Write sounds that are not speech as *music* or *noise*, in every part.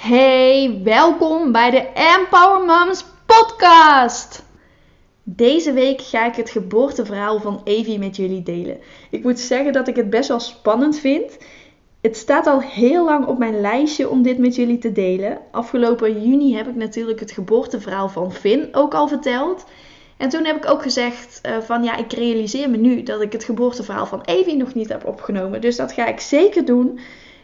Hey, welkom bij de Empower Moms podcast. Deze week ga ik het geboorteverhaal van Evie met jullie delen. Ik moet zeggen dat ik het best wel spannend vind. Het staat al heel lang op mijn lijstje om dit met jullie te delen. Afgelopen juni heb ik natuurlijk het geboorteverhaal van Finn ook al verteld. En toen heb ik ook gezegd uh, van ja, ik realiseer me nu dat ik het geboorteverhaal van Evie nog niet heb opgenomen. Dus dat ga ik zeker doen.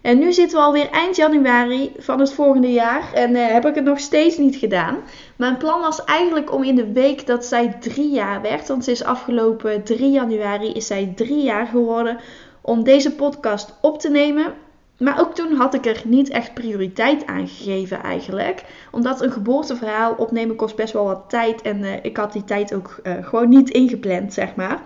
En nu zitten we alweer eind januari van het volgende jaar en uh, heb ik het nog steeds niet gedaan. Mijn plan was eigenlijk om in de week dat zij drie jaar werd, want ze is afgelopen 3 januari is zij drie jaar geworden, om deze podcast op te nemen. Maar ook toen had ik er niet echt prioriteit aan gegeven eigenlijk. Omdat een geboorteverhaal opnemen kost best wel wat tijd. En uh, ik had die tijd ook uh, gewoon niet ingepland, zeg maar.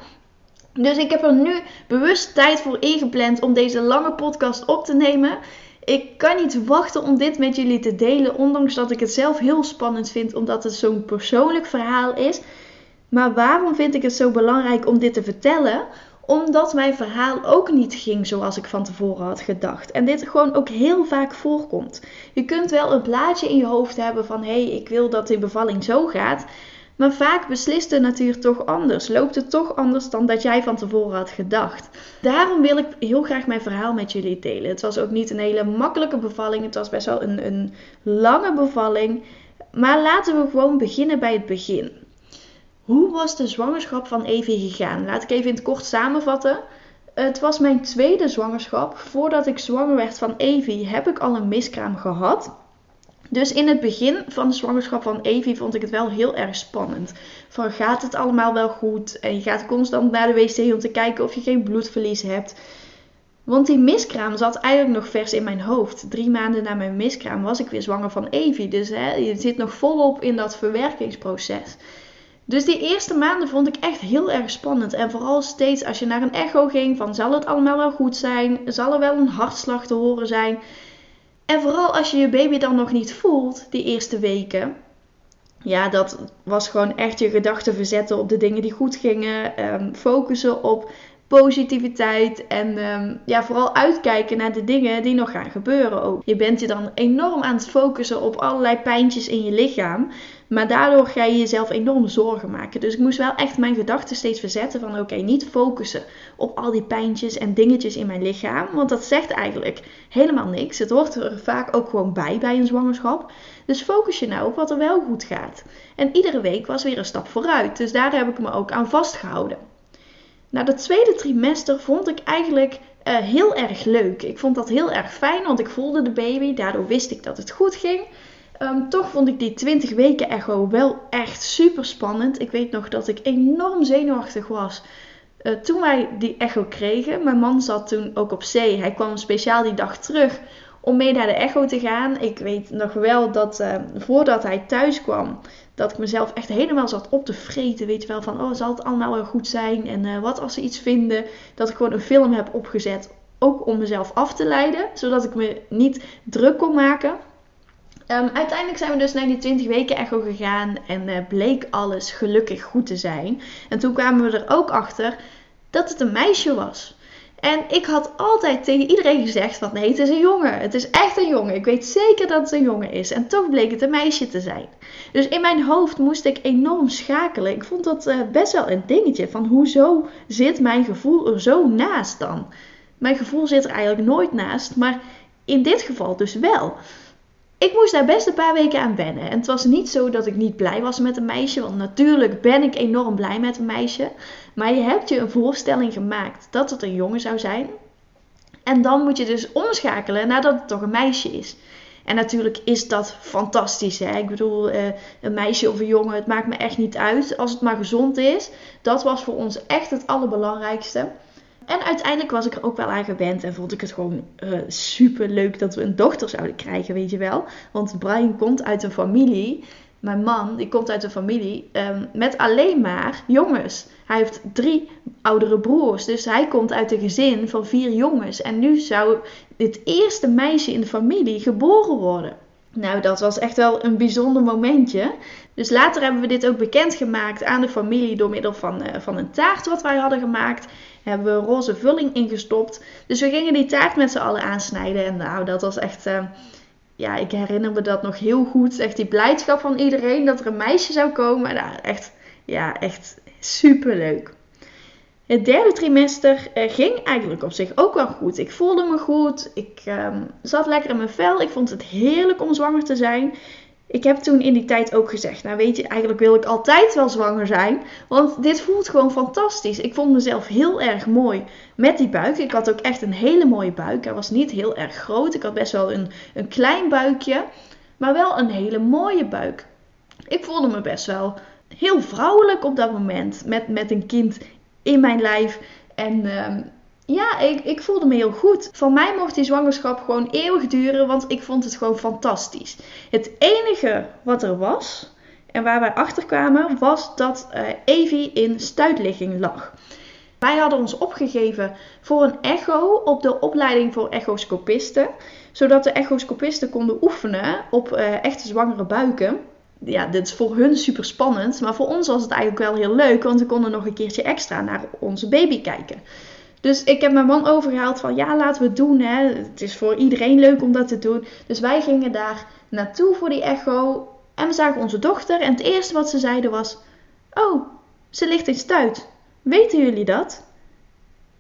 Dus ik heb er nu bewust tijd voor ingepland om deze lange podcast op te nemen. Ik kan niet wachten om dit met jullie te delen, ondanks dat ik het zelf heel spannend vind, omdat het zo'n persoonlijk verhaal is. Maar waarom vind ik het zo belangrijk om dit te vertellen? Omdat mijn verhaal ook niet ging zoals ik van tevoren had gedacht. En dit gewoon ook heel vaak voorkomt. Je kunt wel een plaatje in je hoofd hebben van hé, hey, ik wil dat die bevalling zo gaat. Maar vaak beslist de natuur toch anders. Loopt het toch anders dan dat jij van tevoren had gedacht. Daarom wil ik heel graag mijn verhaal met jullie delen. Het was ook niet een hele makkelijke bevalling. Het was best wel een, een lange bevalling. Maar laten we gewoon beginnen bij het begin. Hoe was de zwangerschap van Evie gegaan? Laat ik even in het kort samenvatten. Het was mijn tweede zwangerschap. Voordat ik zwanger werd van Evie heb ik al een miskraam gehad. Dus in het begin van de zwangerschap van Evie vond ik het wel heel erg spannend. Van gaat het allemaal wel goed? En je gaat constant naar de wc om te kijken of je geen bloedverlies hebt. Want die miskraam zat eigenlijk nog vers in mijn hoofd. Drie maanden na mijn miskraam was ik weer zwanger van Evie. Dus hè, je zit nog volop in dat verwerkingsproces. Dus die eerste maanden vond ik echt heel erg spannend. En vooral steeds als je naar een echo ging van zal het allemaal wel goed zijn? Zal er wel een hartslag te horen zijn? En vooral als je je baby dan nog niet voelt, die eerste weken. Ja, dat was gewoon echt je gedachten verzetten op de dingen die goed gingen. Um, focussen op positiviteit en um, ja, vooral uitkijken naar de dingen die nog gaan gebeuren ook. Je bent je dan enorm aan het focussen op allerlei pijntjes in je lichaam. Maar daardoor ga je jezelf enorm zorgen maken. Dus ik moest wel echt mijn gedachten steeds verzetten van oké, niet focussen op al die pijntjes en dingetjes in mijn lichaam. Want dat zegt eigenlijk helemaal niks. Het hoort er vaak ook gewoon bij bij een zwangerschap. Dus focus je nou op wat er wel goed gaat. En iedere week was weer een stap vooruit. Dus daar heb ik me ook aan vastgehouden. Nou, dat tweede trimester vond ik eigenlijk uh, heel erg leuk. Ik vond dat heel erg fijn, want ik voelde de baby. Daardoor wist ik dat het goed ging. Um, toch vond ik die 20 weken echo wel echt super spannend. Ik weet nog dat ik enorm zenuwachtig was uh, toen wij die echo kregen. Mijn man zat toen ook op zee. Hij kwam speciaal die dag terug om mee naar de echo te gaan. Ik weet nog wel dat uh, voordat hij thuis kwam, dat ik mezelf echt helemaal zat op te vreten. Weet je wel, van oh, zal het allemaal wel goed zijn? En uh, wat als ze iets vinden? Dat ik gewoon een film heb opgezet. Ook om mezelf af te leiden, zodat ik me niet druk kon maken. Um, uiteindelijk zijn we dus naar die 20 weken echo gegaan en uh, bleek alles gelukkig goed te zijn. En toen kwamen we er ook achter dat het een meisje was. En ik had altijd tegen iedereen gezegd van nee, het is een jongen. Het is echt een jongen. Ik weet zeker dat het een jongen is. En toch bleek het een meisje te zijn. Dus in mijn hoofd moest ik enorm schakelen. Ik vond dat uh, best wel een dingetje. Van hoezo zit mijn gevoel er zo naast dan? Mijn gevoel zit er eigenlijk nooit naast. Maar in dit geval dus wel. Ik moest daar best een paar weken aan wennen. En het was niet zo dat ik niet blij was met een meisje. Want natuurlijk ben ik enorm blij met een meisje. Maar je hebt je een voorstelling gemaakt dat het een jongen zou zijn. En dan moet je dus omschakelen nadat het toch een meisje is. En natuurlijk is dat fantastisch. Hè? Ik bedoel, uh, een meisje of een jongen, het maakt me echt niet uit. Als het maar gezond is. Dat was voor ons echt het allerbelangrijkste. En uiteindelijk was ik er ook wel aan gewend en vond ik het gewoon uh, eh, super leuk dat we een dochter zouden krijgen, weet je wel. Want Brian komt uit een familie, mijn man, die komt uit een familie um, met alleen maar jongens. Hij heeft drie oudere broers, dus hij komt uit een gezin van vier jongens. En nu zou het eerste meisje in de familie geboren worden. Nou, dat was echt wel een bijzonder momentje. Dus later hebben we dit ook bekendgemaakt aan de familie door middel van, uh, van een taart wat wij hadden gemaakt hebben we roze vulling ingestopt. Dus we gingen die taart met z'n allen aansnijden. En nou, dat was echt. Uh, ja, ik herinner me dat nog heel goed. Echt die blijdschap van iedereen dat er een meisje zou komen. Nou, echt, ja, echt super leuk. Het derde trimester uh, ging eigenlijk op zich ook wel goed. Ik voelde me goed. Ik um, zat lekker in mijn vel. Ik vond het heerlijk om zwanger te zijn. Ik heb toen in die tijd ook gezegd: Nou, weet je, eigenlijk wil ik altijd wel zwanger zijn. Want dit voelt gewoon fantastisch. Ik vond mezelf heel erg mooi met die buik. Ik had ook echt een hele mooie buik. Hij was niet heel erg groot. Ik had best wel een, een klein buikje. Maar wel een hele mooie buik. Ik voelde me best wel heel vrouwelijk op dat moment. Met, met een kind in mijn lijf. En uh, ja, ik, ik voelde me heel goed. Van mij mocht die zwangerschap gewoon eeuwig duren, want ik vond het gewoon fantastisch. Het enige wat er was, en waar wij achter kwamen, was dat uh, Evie in stuitligging lag. Wij hadden ons opgegeven voor een echo op de opleiding voor echoscopisten. Zodat de echoscopisten konden oefenen op uh, echte zwangere buiken ja, dit is voor hun super spannend. Maar voor ons was het eigenlijk wel heel leuk. Want we konden nog een keertje extra naar onze baby kijken. Dus ik heb mijn man overgehaald van ja, laten we het doen. Hè. Het is voor iedereen leuk om dat te doen. Dus wij gingen daar naartoe voor die echo. En we zagen onze dochter. En het eerste wat ze zeiden was: Oh, ze ligt in stuit. Weten jullie dat?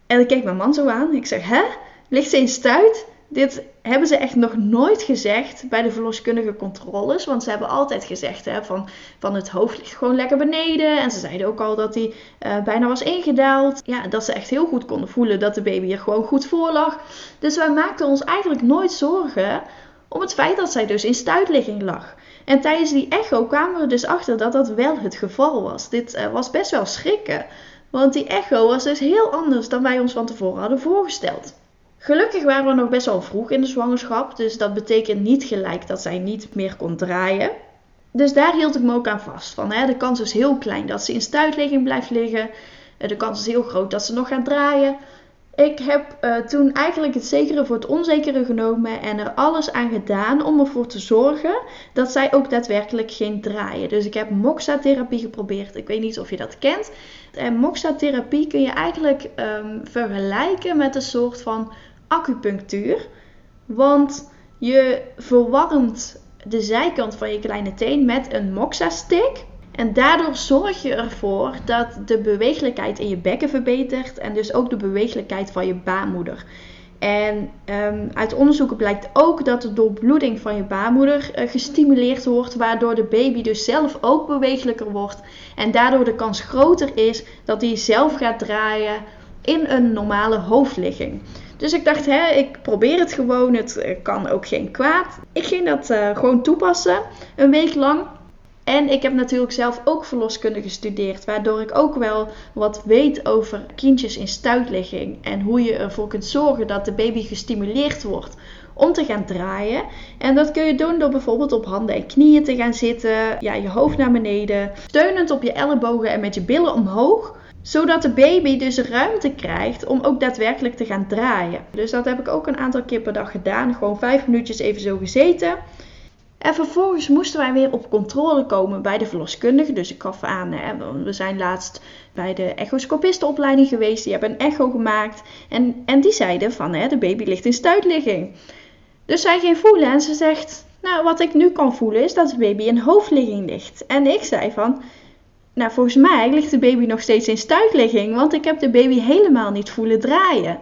En ik keek mijn man zo aan. Ik zeg: Hè? Ligt ze in stuit? Dit hebben ze echt nog nooit gezegd bij de verloskundige controles. Want ze hebben altijd gezegd hè, van, van het hoofd ligt gewoon lekker beneden. En ze zeiden ook al dat hij uh, bijna was ingedaald. Ja, dat ze echt heel goed konden voelen dat de baby er gewoon goed voor lag. Dus wij maakten ons eigenlijk nooit zorgen om het feit dat zij dus in stuitligging lag. En tijdens die echo kwamen we dus achter dat dat wel het geval was. Dit uh, was best wel schrikken. Want die echo was dus heel anders dan wij ons van tevoren hadden voorgesteld. Gelukkig waren we nog best wel vroeg in de zwangerschap, dus dat betekent niet gelijk dat zij niet meer kon draaien. Dus daar hield ik me ook aan vast. Van, hè, de kans is heel klein dat ze in stuitligging blijft liggen. Eh, de kans is heel groot dat ze nog gaat draaien. Ik heb uh, toen eigenlijk het zekere voor het onzekere genomen en er alles aan gedaan om ervoor te zorgen dat zij ook daadwerkelijk ging draaien. Dus ik heb moxa-therapie geprobeerd. Ik weet niet of je dat kent. En moxa-therapie kun je eigenlijk um, vergelijken met een soort van acupunctuur. Want je verwarmt de zijkant van je kleine teen met een moxa-stick. En daardoor zorg je ervoor dat de beweeglijkheid in je bekken verbetert en dus ook de beweeglijkheid van je baarmoeder. En um, uit onderzoeken blijkt ook dat de doorbloeding van je baarmoeder uh, gestimuleerd wordt, waardoor de baby dus zelf ook bewegelijker wordt. En daardoor de kans groter is dat hij zelf gaat draaien in een normale hoofdligging. Dus ik dacht, hè, ik probeer het gewoon. Het eh, kan ook geen kwaad. Ik ging dat uh, gewoon toepassen, een week lang. En ik heb natuurlijk zelf ook verloskunde gestudeerd, waardoor ik ook wel wat weet over kindjes in stuitligging en hoe je ervoor kunt zorgen dat de baby gestimuleerd wordt om te gaan draaien. En dat kun je doen door bijvoorbeeld op handen en knieën te gaan zitten, ja, je hoofd naar beneden, steunend op je ellebogen en met je billen omhoog zodat de baby dus ruimte krijgt om ook daadwerkelijk te gaan draaien. Dus dat heb ik ook een aantal keer per dag gedaan. Gewoon vijf minuutjes even zo gezeten. En vervolgens moesten wij weer op controle komen bij de verloskundige. Dus ik gaf aan, we zijn laatst bij de echoscopistenopleiding geweest. Die hebben een echo gemaakt. En, en die zeiden van, de baby ligt in stuitligging. Dus zij ging voelen en ze zegt, nou wat ik nu kan voelen is dat de baby in hoofdligging ligt. En ik zei van, nou, volgens mij ligt de baby nog steeds in stuitligging, want ik heb de baby helemaal niet voelen draaien.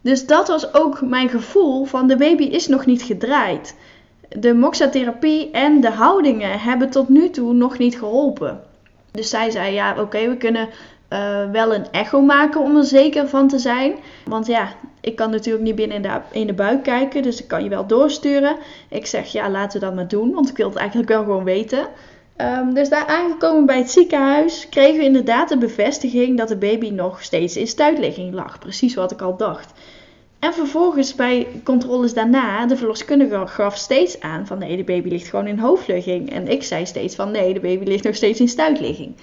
Dus dat was ook mijn gevoel van de baby is nog niet gedraaid. De moxatherapie en de houdingen hebben tot nu toe nog niet geholpen. Dus zij zei, ja oké, we kunnen uh, wel een echo maken om er zeker van te zijn. Want ja, ik kan natuurlijk niet binnen in de, in de buik kijken, dus ik kan je wel doorsturen. Ik zeg, ja, laten we dat maar doen, want ik wil het eigenlijk wel gewoon weten. Um, dus daar aangekomen bij het ziekenhuis kregen we inderdaad de bevestiging dat de baby nog steeds in stuitligging lag. Precies wat ik al dacht. En vervolgens bij controles daarna, de verloskundige gaf steeds aan van nee, de baby ligt gewoon in hoofdligging. En ik zei steeds van nee, de baby ligt nog steeds in stuitligging.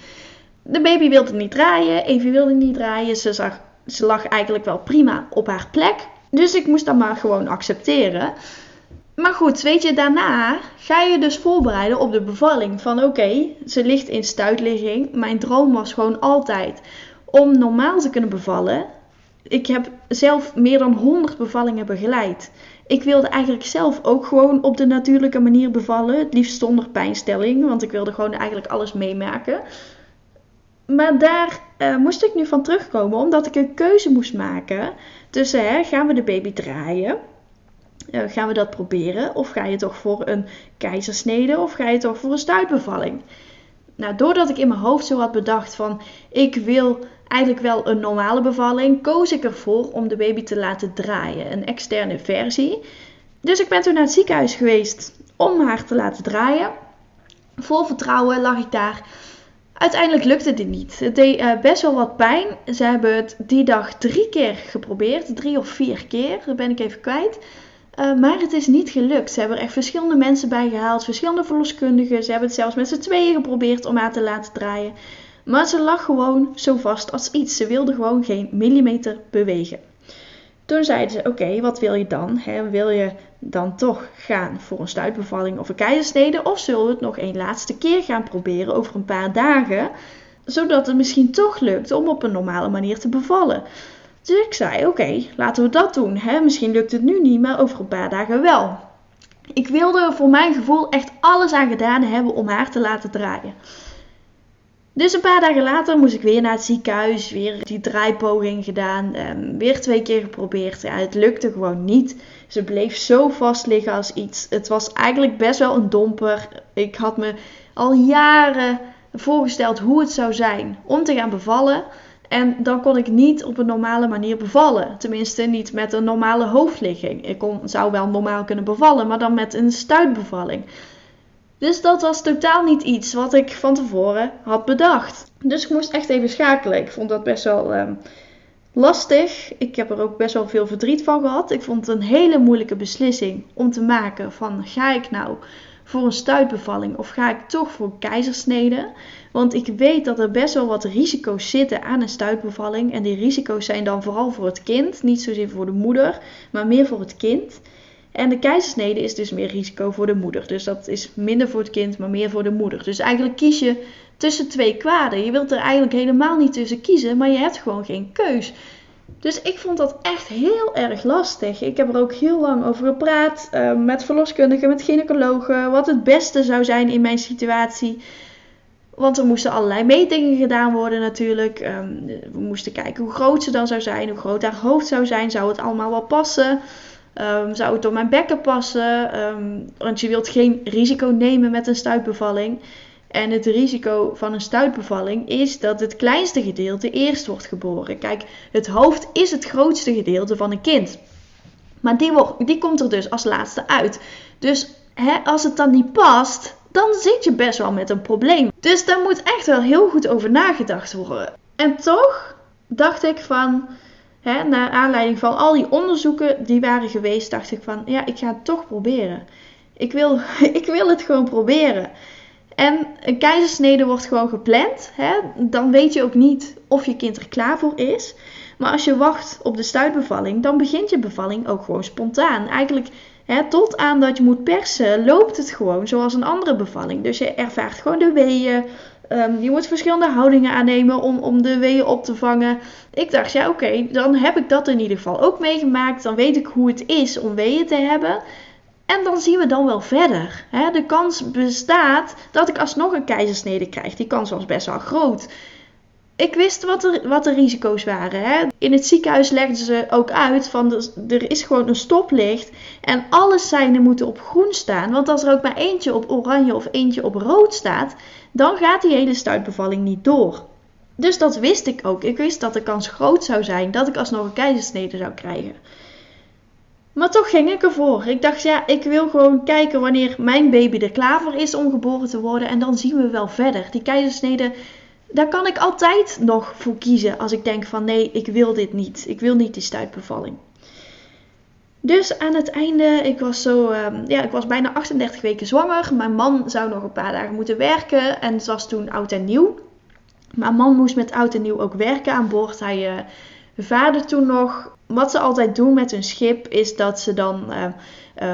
De baby wilde niet draaien, Evie wilde niet draaien. Ze, zag, ze lag eigenlijk wel prima op haar plek. Dus ik moest dat maar gewoon accepteren. Maar goed, weet je, daarna ga je dus voorbereiden op de bevalling. Van oké, ze ligt in stuitligging. Mijn droom was gewoon altijd om normaal te kunnen bevallen. Ik heb zelf meer dan 100 bevallingen begeleid. Ik wilde eigenlijk zelf ook gewoon op de natuurlijke manier bevallen. Het liefst zonder pijnstelling, want ik wilde gewoon eigenlijk alles meemaken. Maar daar uh, moest ik nu van terugkomen, omdat ik een keuze moest maken tussen hè, gaan we de baby draaien uh, gaan we dat proberen? Of ga je toch voor een keizersnede of ga je toch voor een stuitbevalling? Nou, doordat ik in mijn hoofd zo had bedacht van ik wil eigenlijk wel een normale bevalling, koos ik ervoor om de baby te laten draaien, een externe versie. Dus ik ben toen naar het ziekenhuis geweest om haar te laten draaien. Vol vertrouwen lag ik daar. Uiteindelijk lukte dit niet. Het deed uh, best wel wat pijn. Ze hebben het die dag drie keer geprobeerd, drie of vier keer, dat ben ik even kwijt. Uh, maar het is niet gelukt. Ze hebben er echt verschillende mensen bij gehaald, verschillende verloskundigen. Ze hebben het zelfs met z'n tweeën geprobeerd om haar te laten draaien. Maar ze lag gewoon zo vast als iets. Ze wilde gewoon geen millimeter bewegen. Toen zeiden ze: Oké, wat wil je dan? wil je dan toch gaan voor een stuitbevalling of een keizersnede? Of zullen we het nog een laatste keer gaan proberen over een paar dagen? Zodat het misschien toch lukt om op een normale manier te bevallen. Dus ik zei: Oké, laten we dat doen. Hè? Misschien lukt het nu niet, maar over een paar dagen wel. Ik wilde er voor mijn gevoel echt alles aan gedaan hebben om haar te laten draaien. Dus een paar dagen later moest ik weer naar het ziekenhuis, weer die draaipoging gedaan, um, weer twee keer geprobeerd. Ja, het lukte gewoon niet. Ze bleef zo vast liggen als iets. Het was eigenlijk best wel een domper. Ik had me al jaren voorgesteld hoe het zou zijn om te gaan bevallen. En dan kon ik niet op een normale manier bevallen. Tenminste, niet met een normale hoofdligging. Ik kon, zou wel normaal kunnen bevallen, maar dan met een stuitbevalling. Dus dat was totaal niet iets wat ik van tevoren had bedacht. Dus ik moest echt even schakelen. Ik vond dat best wel uh, lastig. Ik heb er ook best wel veel verdriet van gehad. Ik vond het een hele moeilijke beslissing om te maken van ga ik nou voor een stuitbevalling of ga ik toch voor keizersnede? Want ik weet dat er best wel wat risico's zitten aan een stuitbevalling. En die risico's zijn dan vooral voor het kind, niet zozeer voor de moeder, maar meer voor het kind. En de keizersnede is dus meer risico voor de moeder. Dus dat is minder voor het kind, maar meer voor de moeder. Dus eigenlijk kies je tussen twee kwaden. Je wilt er eigenlijk helemaal niet tussen kiezen, maar je hebt gewoon geen keus. Dus ik vond dat echt heel erg lastig. Ik heb er ook heel lang over gepraat uh, met verloskundigen, met gynaecologen, wat het beste zou zijn in mijn situatie. Want er moesten allerlei metingen gedaan worden natuurlijk. Um, we moesten kijken hoe groot ze dan zou zijn, hoe groot haar hoofd zou zijn. Zou het allemaal wel passen? Um, zou het op mijn bekken passen? Um, want je wilt geen risico nemen met een stuitbevalling. En het risico van een stuitbevalling is dat het kleinste gedeelte eerst wordt geboren. Kijk, het hoofd is het grootste gedeelte van een kind. Maar die, wordt, die komt er dus als laatste uit. Dus hè, als het dan niet past, dan zit je best wel met een probleem. Dus daar moet echt wel heel goed over nagedacht worden. En toch dacht ik van, hè, naar aanleiding van al die onderzoeken die waren geweest, dacht ik van, ja, ik ga het toch proberen. Ik wil, *laughs* ik wil het gewoon proberen. En een keizersnede wordt gewoon gepland. Hè? Dan weet je ook niet of je kind er klaar voor is. Maar als je wacht op de stuitbevalling, dan begint je bevalling ook gewoon spontaan. Eigenlijk tot aan dat je moet persen, loopt het gewoon zoals een andere bevalling. Dus je ervaart gewoon de weeën. Um, je moet verschillende houdingen aannemen om, om de weeën op te vangen. Ik dacht, ja oké, dan heb ik dat in ieder geval ook meegemaakt. Dan weet ik hoe het is om weeën te hebben. En dan zien we dan wel verder. De kans bestaat dat ik alsnog een keizersnede krijg. Die kans was best wel groot. Ik wist wat, wat de risico's waren. Hè? In het ziekenhuis legden ze ook uit van er is gewoon een stoplicht. En alle seinen moeten op groen staan. Want als er ook maar eentje op oranje of eentje op rood staat, dan gaat die hele stuitbevalling niet door. Dus dat wist ik ook. Ik wist dat de kans groot zou zijn dat ik alsnog een keizersnede zou krijgen. Maar toch ging ik ervoor. Ik dacht, ja, ik wil gewoon kijken wanneer mijn baby er klaar voor is om geboren te worden. En dan zien we wel verder. Die keizersnede, daar kan ik altijd nog voor kiezen. Als ik denk van nee, ik wil dit niet. Ik wil niet die stuitbevalling. Dus aan het einde, ik was zo, um, ja, ik was bijna 38 weken zwanger. Mijn man zou nog een paar dagen moeten werken. En het was toen oud en nieuw. Mijn man moest met oud en nieuw ook werken aan boord. Hij uh, vaarde toen nog wat ze altijd doen met hun schip is dat ze dan uh,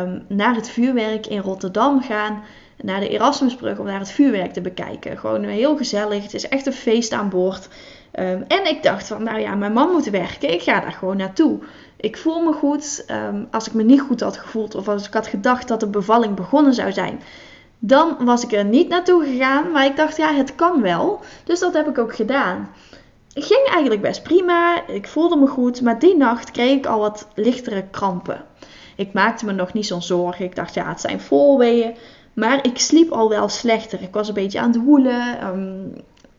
um, naar het vuurwerk in Rotterdam gaan. Naar de Erasmusbrug om naar het vuurwerk te bekijken. Gewoon heel gezellig. Het is echt een feest aan boord. Um, en ik dacht van, nou ja, mijn man moet werken. Ik ga daar gewoon naartoe. Ik voel me goed. Um, als ik me niet goed had gevoeld of als ik had gedacht dat de bevalling begonnen zou zijn, dan was ik er niet naartoe gegaan. Maar ik dacht, ja, het kan wel. Dus dat heb ik ook gedaan. Het ging eigenlijk best prima. Ik voelde me goed. Maar die nacht kreeg ik al wat lichtere krampen. Ik maakte me nog niet zo'n zorgen. Ik dacht, ja, het zijn voorweeën. Maar ik sliep al wel slechter. Ik was een beetje aan het woelen. Um,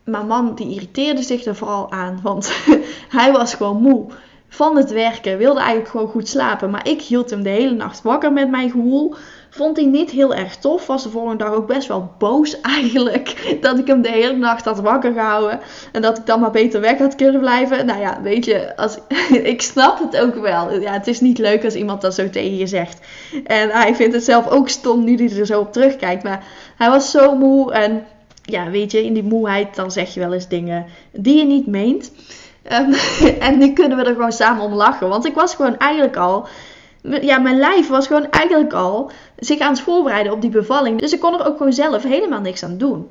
mijn man die irriteerde zich er vooral aan. Want *laughs* hij was gewoon moe van het werken. Wilde eigenlijk gewoon goed slapen. Maar ik hield hem de hele nacht wakker met mijn gewoel. Vond hij niet heel erg tof. Was de volgende dag ook best wel boos *laughs* eigenlijk. Dat ik hem de hele nacht had wakker gehouden. En dat ik dan maar beter weg had kunnen blijven. Nou ja, weet je, als, *laughs* ik snap het ook wel. Ja, het is niet leuk als iemand dat zo tegen je zegt. En hij vindt het zelf ook stom nu hij er zo op terugkijkt. Maar hij was zo moe. En ja, weet je, in die moeheid dan zeg je wel eens dingen die je niet meent. Um, *laughs* en nu kunnen we er gewoon samen om lachen. Want ik was gewoon eigenlijk al ja, mijn lijf was gewoon eigenlijk al zich aan het voorbereiden op die bevalling. Dus ik kon er ook gewoon zelf helemaal niks aan doen.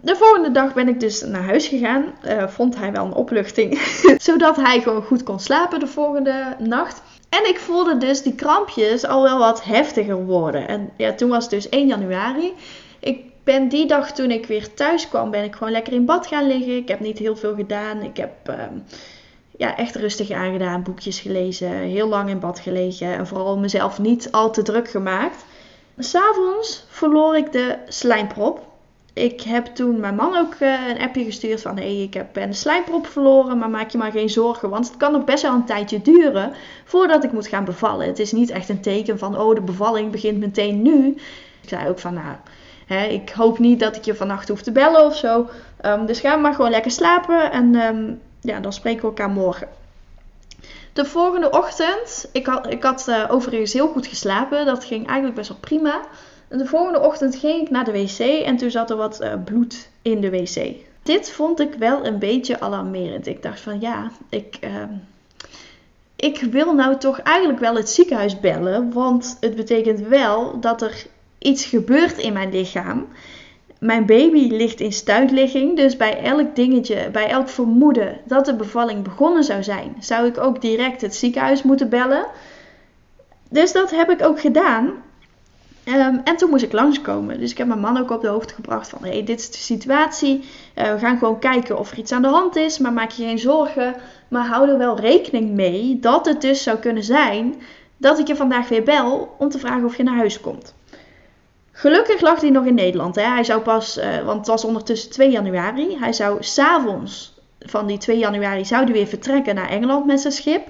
De volgende dag ben ik dus naar huis gegaan. Uh, vond hij wel een opluchting. *laughs* Zodat hij gewoon goed kon slapen de volgende nacht. En ik voelde dus die krampjes al wel wat heftiger worden. En ja, toen was het dus 1 januari. Ik ben die dag toen ik weer thuis kwam, ben ik gewoon lekker in bad gaan liggen. Ik heb niet heel veel gedaan. Ik heb... Uh, ja, echt rustig aangedaan, boekjes gelezen, heel lang in bad gelegen en vooral mezelf niet al te druk gemaakt. S'avonds verloor ik de slijmprop. Ik heb toen mijn man ook uh, een appje gestuurd van hé, hey, ik heb een slijmprop verloren, maar maak je maar geen zorgen, want het kan nog best wel een tijdje duren voordat ik moet gaan bevallen. Het is niet echt een teken van oh, de bevalling begint meteen nu. Ik zei ook van nou, hè, ik hoop niet dat ik je vannacht hoef te bellen of zo. Um, dus ga maar gewoon lekker slapen en um, ja, dan spreken we elkaar morgen. De volgende ochtend, ik had, ik had uh, overigens heel goed geslapen. Dat ging eigenlijk best wel prima. En de volgende ochtend ging ik naar de wc en toen zat er wat uh, bloed in de wc. Dit vond ik wel een beetje alarmerend. Ik dacht van ja, ik, uh, ik wil nou toch eigenlijk wel het ziekenhuis bellen. Want het betekent wel dat er iets gebeurt in mijn lichaam mijn baby ligt in stuitligging. Dus bij elk dingetje, bij elk vermoeden dat de bevalling begonnen zou zijn, zou ik ook direct het ziekenhuis moeten bellen. Dus dat heb ik ook gedaan. Um, en toen moest ik langskomen. Dus ik heb mijn man ook op de hoogte gebracht van... hé, dit is de situatie. Uh, we gaan gewoon kijken of er iets aan de hand is. Maar maak je geen zorgen. Maar hou er wel rekening mee dat het dus zou kunnen zijn... dat ik je vandaag weer bel om te vragen of je naar huis komt. Gelukkig lag hij nog in Nederland. Hè. Hij zou pas, uh, want het was ondertussen 2 januari. Hij zou s'avonds van die 2 januari zou hij weer vertrekken naar Engeland met zijn schip.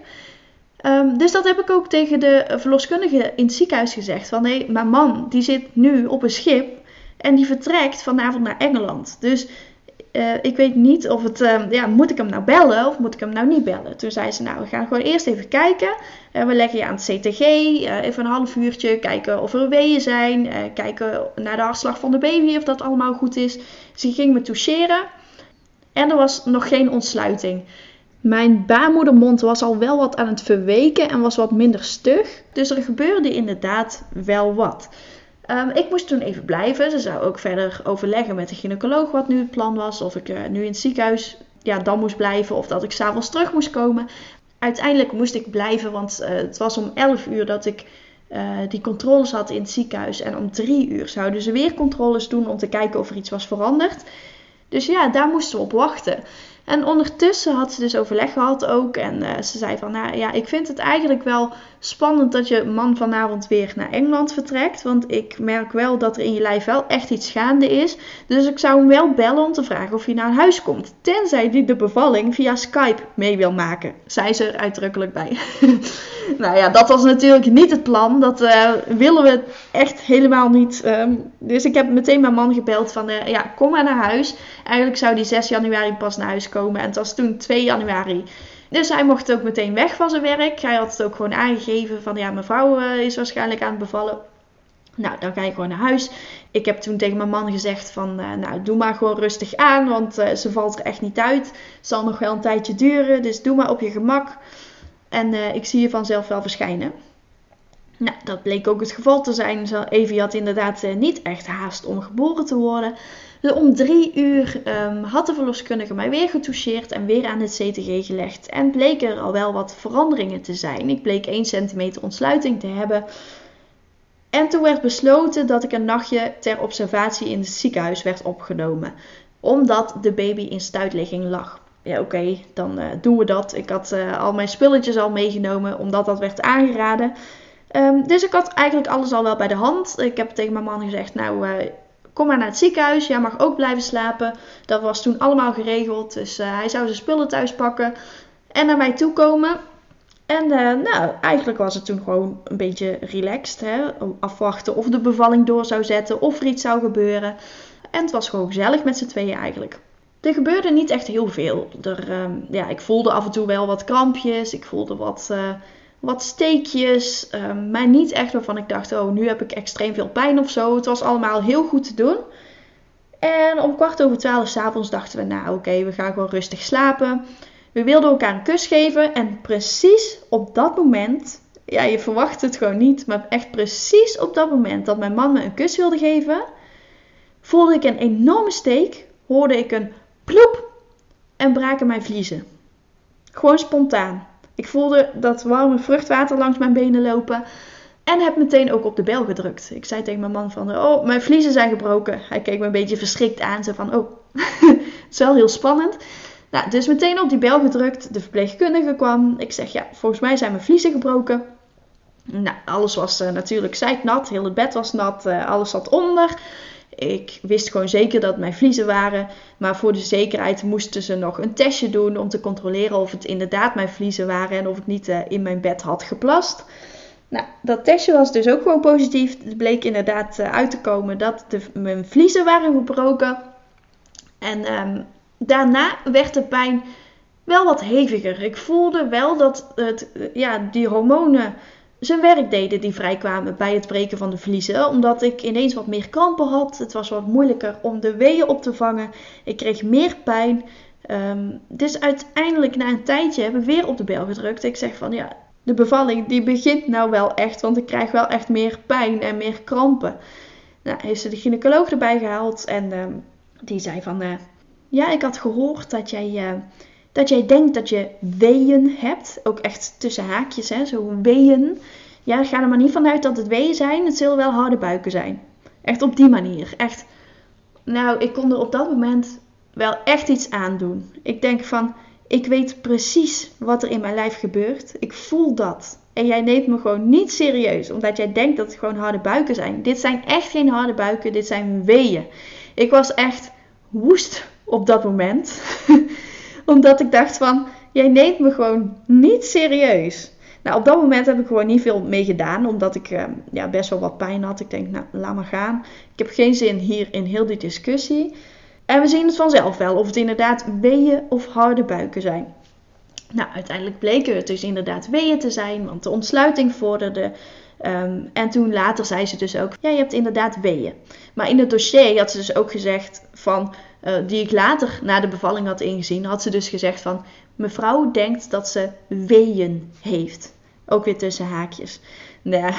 Um, dus dat heb ik ook tegen de verloskundige in het ziekenhuis gezegd. Van hé, mijn man die zit nu op een schip en die vertrekt vanavond naar Engeland. Dus uh, ik weet niet of het, uh, ja, moet ik hem nou bellen of moet ik hem nou niet bellen? Toen zei ze, nou, we gaan gewoon eerst even kijken. Uh, we leggen je aan het CTG, even een half uurtje, kijken of er weeën zijn, kijken naar de hartslag van de baby, of dat allemaal goed is. Ze ging me toucheren en er was nog geen ontsluiting. Mijn baarmoedermond was al wel wat aan het verweken en was wat minder stug. Dus er gebeurde inderdaad wel wat. Um, ik moest toen even blijven. Ze zou ook verder overleggen met de gynaecoloog wat nu het plan was. Of ik uh, nu in het ziekenhuis ja, dan moest blijven of dat ik s'avonds terug moest komen. Uiteindelijk moest ik blijven, want uh, het was om 11 uur dat ik uh, die controles had in het ziekenhuis. En om 3 uur zouden ze weer controles doen om te kijken of er iets was veranderd. Dus ja, daar moesten we op wachten. En ondertussen had ze dus overleg gehad ook. En uh, ze zei van, nou ja, ik vind het eigenlijk wel spannend dat je man vanavond weer naar Engeland vertrekt. Want ik merk wel dat er in je lijf wel echt iets gaande is. Dus ik zou hem wel bellen om te vragen of hij naar huis komt. Tenzij hij de bevalling via Skype mee wil maken. Zei ze er uitdrukkelijk bij. *laughs* nou ja, dat was natuurlijk niet het plan. Dat uh, willen we echt helemaal niet. Um, dus ik heb meteen mijn man gebeld van, uh, ja, kom maar naar huis. Eigenlijk zou die 6 januari pas naar huis komen. En het was toen 2 januari. Dus hij mocht ook meteen weg van zijn werk. Hij had het ook gewoon aangegeven van ja, mijn vrouw uh, is waarschijnlijk aan het bevallen. Nou, dan ga je gewoon naar huis. Ik heb toen tegen mijn man gezegd van, uh, nou, doe maar gewoon rustig aan, want uh, ze valt er echt niet uit. Het zal nog wel een tijdje duren, dus doe maar op je gemak. En ik zie je vanzelf wel verschijnen. Nou, dat bleek ook het geval te zijn. Evie had inderdaad niet echt haast om geboren te worden. Dus om drie uur um, had de verloskundige mij weer getoucheerd en weer aan het CTG gelegd. En bleek er al wel wat veranderingen te zijn. Ik bleek 1 centimeter ontsluiting te hebben. En toen werd besloten dat ik een nachtje ter observatie in het ziekenhuis werd opgenomen. Omdat de baby in stuitligging lag. Ja, oké, dan uh, doen we dat. Ik had uh, al mijn spulletjes al meegenomen, omdat dat werd aangeraden. Um, dus ik had eigenlijk alles al wel bij de hand. Ik heb tegen mijn man gezegd, nou, uh, kom maar naar het ziekenhuis. Jij mag ook blijven slapen. Dat was toen allemaal geregeld. Dus hij zou zijn spullen thuis pakken en naar mij toe komen. En uh, nou, eigenlijk was het toen gewoon een beetje relaxed. Hè? Afwachten of de bevalling door zou zetten of er iets zou gebeuren. En het was gewoon gezellig met z'n tweeën eigenlijk. Er gebeurde niet echt heel veel. Er, uh, ja, ik voelde af en toe wel wat krampjes. Ik voelde wat, uh, wat steekjes. Ehm, maar niet echt waarvan ik dacht, oh, nu heb ik extreem veel pijn of zo. Het was allemaal heel goed te doen. En om kwart over twaalf s'avonds dachten we, nou oké, we gaan gewoon rustig slapen. We wilden elkaar een kus geven en precies op dat moment, ja, je verwacht het gewoon niet, maar echt precies op dat moment dat mijn man me een kus wilde geven, voelde ik een enorme steek, hoorde ik een ploep en braken mijn vliezen. Gewoon spontaan. Ik voelde dat warme vruchtwater langs mijn benen lopen en heb meteen ook op de bel gedrukt. Ik zei tegen mijn man van, oh, mijn vliezen zijn gebroken. Hij keek me een beetje verschrikt aan, zo van, oh, *laughs* het is wel heel spannend. Nou, dus meteen op die bel gedrukt. De verpleegkundige kwam. Ik zeg, ja, volgens mij zijn mijn vliezen gebroken. Nou, alles was uh, natuurlijk zeiknat. Heel het bed was nat. Uh, alles zat onder. Ik wist gewoon zeker dat mijn vliezen waren. Maar voor de zekerheid moesten ze nog een testje doen om te controleren of het inderdaad mijn vliezen waren en of ik niet uh, in mijn bed had geplast. Nou, dat testje was dus ook gewoon positief. Het bleek inderdaad uit te komen dat de, mijn vliezen waren gebroken. En um, daarna werd de pijn wel wat heviger. Ik voelde wel dat het, ja, die hormonen zijn werk deden die vrijkwamen bij het breken van de vliezen. Omdat ik ineens wat meer krampen had. Het was wat moeilijker om de weeën op te vangen. Ik kreeg meer pijn. Um, dus uiteindelijk na een tijdje heb ik weer op de bel gedrukt. Ik zeg van ja, de bevalling die begint nou wel echt. Want ik krijg wel echt meer pijn en meer krampen. Nou, heeft ze de gynaecoloog erbij gehaald. En um, die zei van... Uh, ja, ik had gehoord dat jij, uh, dat jij denkt dat je weeën hebt. Ook echt tussen haakjes, hè, zo weeën. Ja, ga er maar niet vanuit dat het weeën zijn. Het zullen wel harde buiken zijn. Echt op die manier. Echt. Nou, ik kon er op dat moment wel echt iets aan doen. Ik denk van, ik weet precies wat er in mijn lijf gebeurt. Ik voel dat. En jij neemt me gewoon niet serieus, omdat jij denkt dat het gewoon harde buiken zijn. Dit zijn echt geen harde buiken, dit zijn weeën. Ik was echt woest op dat moment. *laughs* Omdat ik dacht van, jij neemt me gewoon niet serieus. Nou, op dat moment heb ik gewoon niet veel mee gedaan, omdat ik uh, ja, best wel wat pijn had. Ik denk, nou, laat maar gaan. Ik heb geen zin hier in heel die discussie. En we zien het vanzelf wel, of het inderdaad weeën of harde buiken zijn. Nou, uiteindelijk bleken het dus inderdaad weeën te zijn, want de ontsluiting vorderde. Um, en toen later zei ze dus ook, ja, je hebt inderdaad weeën. Maar in het dossier had ze dus ook gezegd van, uh, die ik later na de bevalling had ingezien, had ze dus gezegd van, mevrouw denkt dat ze weeën heeft. Ook weer tussen haakjes. Nee,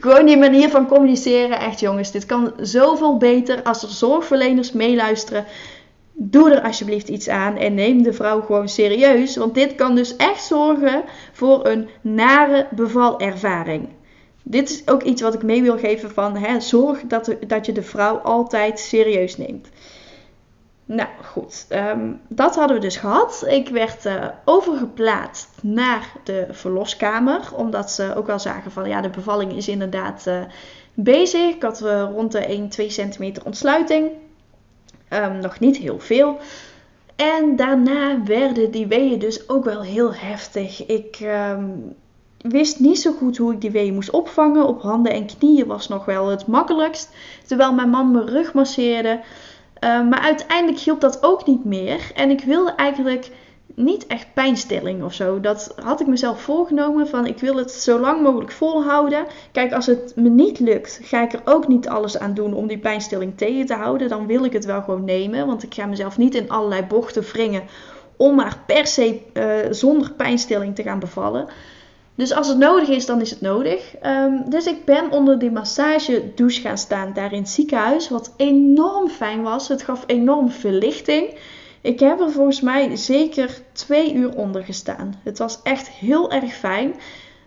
gewoon *laughs* die manier van communiceren, echt jongens, dit kan zoveel beter als er zorgverleners meeluisteren. Doe er alsjeblieft iets aan en neem de vrouw gewoon serieus. Want dit kan dus echt zorgen voor een nare bevalervaring dit is ook iets wat ik mee wil geven van hè, zorg dat, dat je de vrouw altijd serieus neemt. Nou goed, um, dat hadden we dus gehad. Ik werd uh, overgeplaatst naar de verloskamer, omdat ze ook wel zagen van ja, de bevalling is inderdaad uh, bezig. Ik had uh, rond de 1-2 centimeter ontsluiting, um, nog niet heel veel. En daarna werden die weeën dus ook wel heel heftig. Ik um, wist niet zo goed hoe ik die weeën moest opvangen. Op handen en knieën was nog wel het makkelijkst. Terwijl mijn man mijn rug masseerde. Uh, maar uiteindelijk hielp dat ook niet meer. En ik wilde eigenlijk niet echt pijnstilling of zo. Dat had ik mezelf voorgenomen van ik wil het zo lang mogelijk volhouden. Kijk, als het me niet lukt, ga ik er ook niet alles aan doen om die pijnstilling tegen te houden. Dan wil ik het wel gewoon nemen, want ik ga mezelf niet in allerlei bochten wringen om maar per se uh, zonder pijnstilling te gaan bevallen. Dus als het nodig is, dan is het nodig. Ehm, dus ik ben onder die massage douche gaan staan daar in het ziekenhuis. Wat enorm fijn was. Het gaf enorm verlichting. Ik heb er volgens mij zeker twee uur onder gestaan. Het was echt heel erg fijn.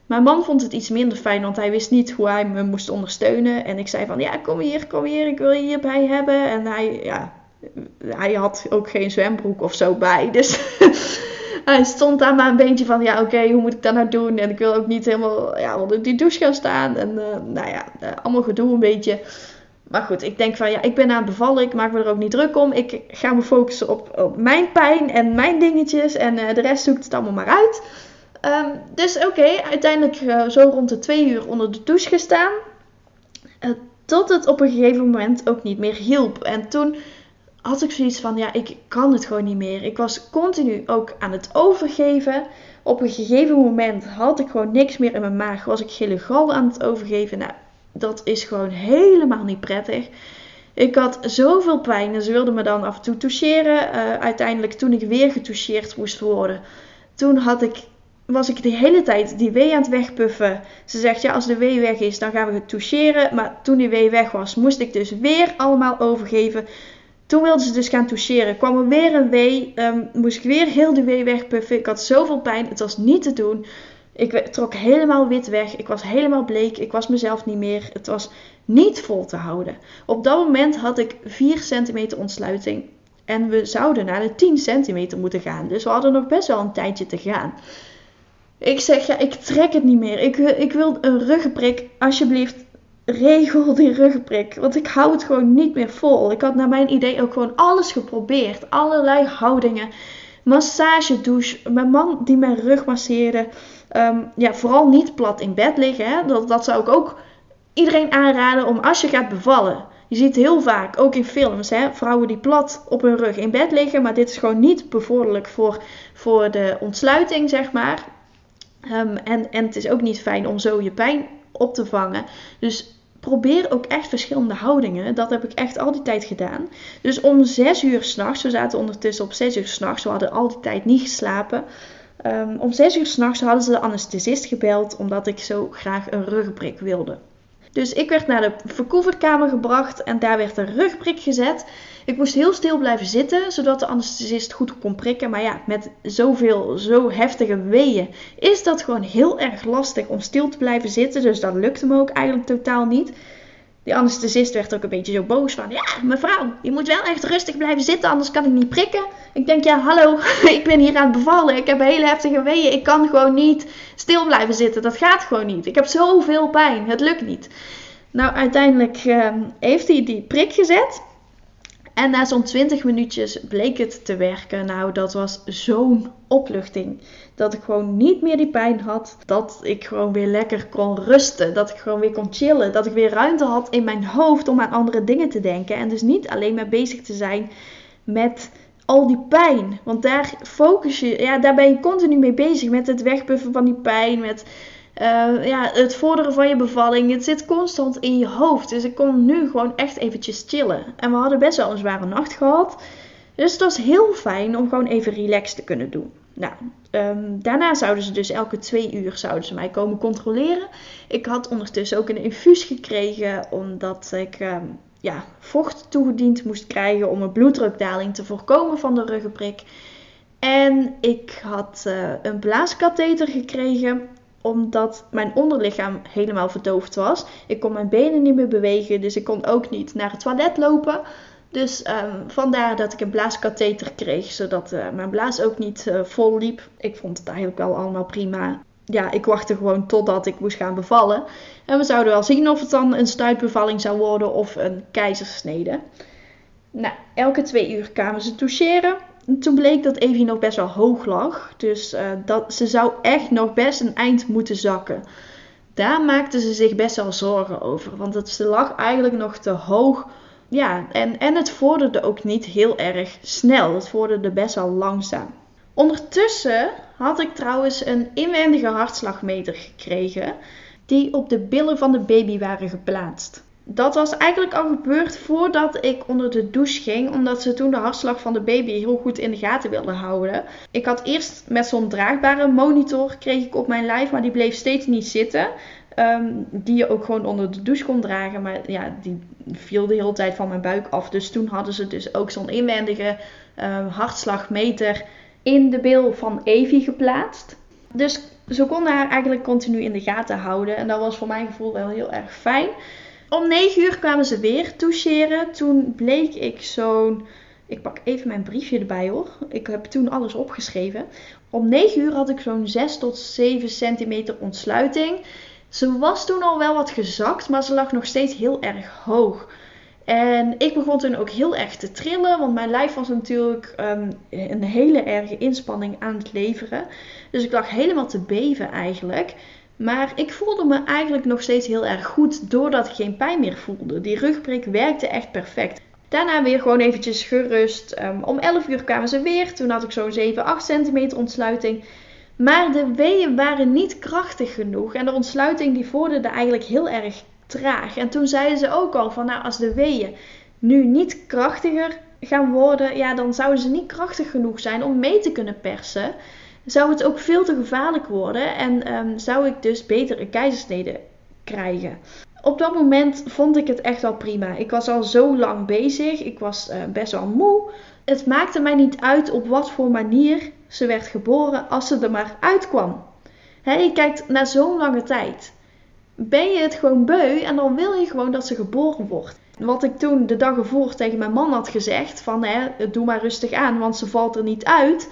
Mijn man vond het iets minder fijn, want hij wist niet hoe hij me moest ondersteunen. En ik zei van, ja, kom hier, kom hier, ik wil je hierbij hebben. En hij, ja, hij had ook geen zwembroek of zo bij. Dus *laughs* hij stond daar maar een beetje van, ja oké, hoe moet ik dat nou doen? En ik wil ook niet helemaal ja, onder die douche gaan staan. En uh, nou ja, uh, allemaal gedoe een beetje. Maar goed, ik denk van, ja, ik ben aan het bevallen. Ik maak me er ook niet druk om. Ik ga me focussen op, op mijn pijn en mijn dingetjes. En uh, de rest zoekt het allemaal maar uit. Um, dus oké, uiteindelijk zo rond de twee uur onder de douche gestaan. tot het op een gegeven moment ook niet meer hielp. En toen had ik zoiets van, ja, ik kan het gewoon niet meer. Ik was continu ook aan het overgeven. Op een gegeven moment had ik gewoon niks meer in mijn maag. Was ik gele gal aan het overgeven. Nou, dat is gewoon helemaal niet prettig. Ik had zoveel pijn ze wilden me dan af en toe toucheren. Uh, uiteindelijk, toen ik weer getoucheerd moest worden, toen had ik, was ik de hele tijd die wee aan het wegpuffen. Ze zegt, ja, als de wee weg is, dan gaan we het toucheren. Maar toen die wee weg was, moest ik dus weer allemaal overgeven. Toen wilden ze dus gaan toucheren. Kwam er weer een wee. Um, moest ik weer heel de wee wegpuffen. Ik had zoveel pijn. Het was niet te doen. Ik trok helemaal wit weg. Ik was helemaal bleek. Ik was mezelf niet meer. Het was niet vol te houden. Op dat moment had ik 4 centimeter ontsluiting. En we zouden naar de 10 centimeter moeten gaan. Dus we hadden nog best wel een tijdje te gaan. Ik zeg, ja, ik trek het niet meer. Ik, ik wil een ruggenprik. Alsjeblieft, regel die ruggenprik. Want ik hou het gewoon niet meer vol. Ik had naar mijn idee ook gewoon alles geprobeerd. Allerlei houdingen. Massage, douche. Mijn man die mijn rug masseerde. Ehm, ja, vooral niet plat in bed liggen. Hè. Dat, dat zou ik ook iedereen aanraden om als je gaat bevallen. Je ziet heel vaak, ook in films, hè, vrouwen die plat op hun rug in bed liggen. Maar dit is gewoon niet bevorderlijk voor, voor de ontsluiting, zeg maar. Um, en, en het is ook niet fijn om zo je pijn op te vangen. Dus probeer ook echt verschillende houdingen. Dat heb ik echt al die tijd gedaan. Dus om 6 uur s'nachts, we zaten ondertussen op 6 uur s'nachts, we hadden al die tijd niet geslapen. Um, om 6 uur s'nachts hadden ze de anesthesist gebeld omdat ik zo graag een ruggenprik wilde. Dus ik werd naar de verkoeverkamer gebracht en daar werd een rugprik gezet. Ik moest heel stil blijven zitten, zodat de anesthesist goed kon prikken. Maar ja, met zoveel, zo heftige weeën is dat gewoon heel erg lastig om stil te blijven zitten. Dus dat lukte me ook eigenlijk totaal niet. Die anesthesist werd ook een beetje zo boos van, ja mevrouw, je moet wel echt rustig blijven zitten, anders kan ik niet prikken. Ik denk, ja hallo, *laughs* ik ben hier aan het bevallen, ik heb hele heftige weeën, ik kan gewoon niet stil blijven zitten, dat gaat gewoon niet. Ik heb zoveel pijn, het lukt niet. Nou, uiteindelijk uh, heeft hij die prik gezet. En na zo'n 20 minuutjes bleek het te werken. Nou, dat was zo'n opluchting. Dat ik gewoon niet meer die pijn had. Dat ik gewoon weer lekker kon rusten. Dat ik gewoon weer kon chillen. Dat ik weer ruimte had in mijn hoofd om aan andere dingen te denken. En dus niet alleen maar bezig te zijn met al die pijn. Want daar focus je, ja, daar ben je continu mee bezig. Met het wegpuffen van die pijn. Met uh, ja, het vorderen van je bevalling. Het zit constant in je hoofd. Dus ik kon nu gewoon echt eventjes chillen. En we hadden best wel een zware nacht gehad. Dus het was heel fijn om gewoon even relaxed te kunnen doen. Nou, um, daarna zouden ze dus elke twee uur zouden ze mij komen controleren. Ik had ondertussen ook een infuus gekregen, omdat ik um, ja, vocht toegediend moest krijgen om een bloeddrukdaling te voorkomen van de ruggenprik. En ik had uh, een blaaskatheter gekregen omdat mijn onderlichaam helemaal verdoofd was. Ik kon mijn benen niet meer bewegen, dus ik kon ook niet naar het toilet lopen. Dus um, vandaar dat ik een blaaskatheter kreeg, zodat uh, mijn blaas ook niet uh, vol liep. Ik vond het eigenlijk wel allemaal prima. Ja, ik wachtte gewoon totdat ik moest gaan bevallen. En we zouden wel zien of het dan een stuitbevalling zou worden of een keizersnede. Nou, elke twee uur kwamen ze toucheren toen bleek dat Evie nog best wel hoog lag. Dus uh, dat, ze zou echt nog best een eind moeten zakken. Daar maakten ze zich best wel zorgen over. Want het, ze lag eigenlijk nog te hoog. Ja, en, en het vorderde ook niet heel erg snel. Het vorderde best wel langzaam. Ondertussen had ik trouwens een inwendige hartslagmeter gekregen. Die op de billen van de baby waren geplaatst. Dat was eigenlijk al gebeurd voordat ik onder de douche ging, omdat ze toen de hartslag van de baby heel goed in de gaten wilden houden. Ik had eerst met zo'n draagbare monitor kreeg ik op mijn lijf, maar die bleef steeds niet zitten. Ehm, die je ook gewoon onder de douche kon dragen. Maar ja, die viel de hele tijd van mijn buik af. Dus toen hadden ze dus ook zo'n inwendige uh, hartslagmeter in de bil van Evie geplaatst. Dus ze konden haar eigenlijk continu in de gaten houden. En dat was voor mijn gevoel wel heel erg fijn. Om 9 uur kwamen ze weer toucheren. Toen bleek ik zo'n. Ik pak even mijn briefje erbij hoor. Ik heb toen alles opgeschreven. Om 9 uur had ik zo'n 6 tot 7 centimeter ontsluiting. Ze was toen al wel wat gezakt, maar ze lag nog steeds heel erg hoog. En ik begon toen ook heel erg te trillen, want mijn lijf was natuurlijk um, een hele erge inspanning aan het leveren. Dus ik lag helemaal te beven eigenlijk. Maar ik voelde me eigenlijk nog steeds heel erg goed doordat ik geen pijn meer voelde. Die rugprik werkte echt perfect. Daarna weer gewoon eventjes gerust. Um, om 11 uur kwamen ze weer. Toen had ik zo'n 7, 8 centimeter ontsluiting. Maar de weeën waren niet krachtig genoeg. En de ontsluiting die vorderde eigenlijk heel erg traag. En toen zeiden ze ook al van nou als de weeën nu niet krachtiger gaan worden. Ja dan zouden ze niet krachtig genoeg zijn om mee te kunnen persen zou het ook veel te gevaarlijk worden en ehm, zou ik dus beter een keizersnede krijgen. Op dat moment vond ik het echt wel prima. Ik was al zo lang bezig, ik was uh, best wel moe. Het maakte mij niet uit op wat voor manier ze werd geboren als ze er maar uitkwam. He, je kijkt naar zo'n lange tijd. Ben je het gewoon beu en dan wil je gewoon dat ze geboren wordt. Wat ik toen de dag ervoor tegen mijn man had gezegd: van hè, doe maar rustig aan, want ze valt er niet uit.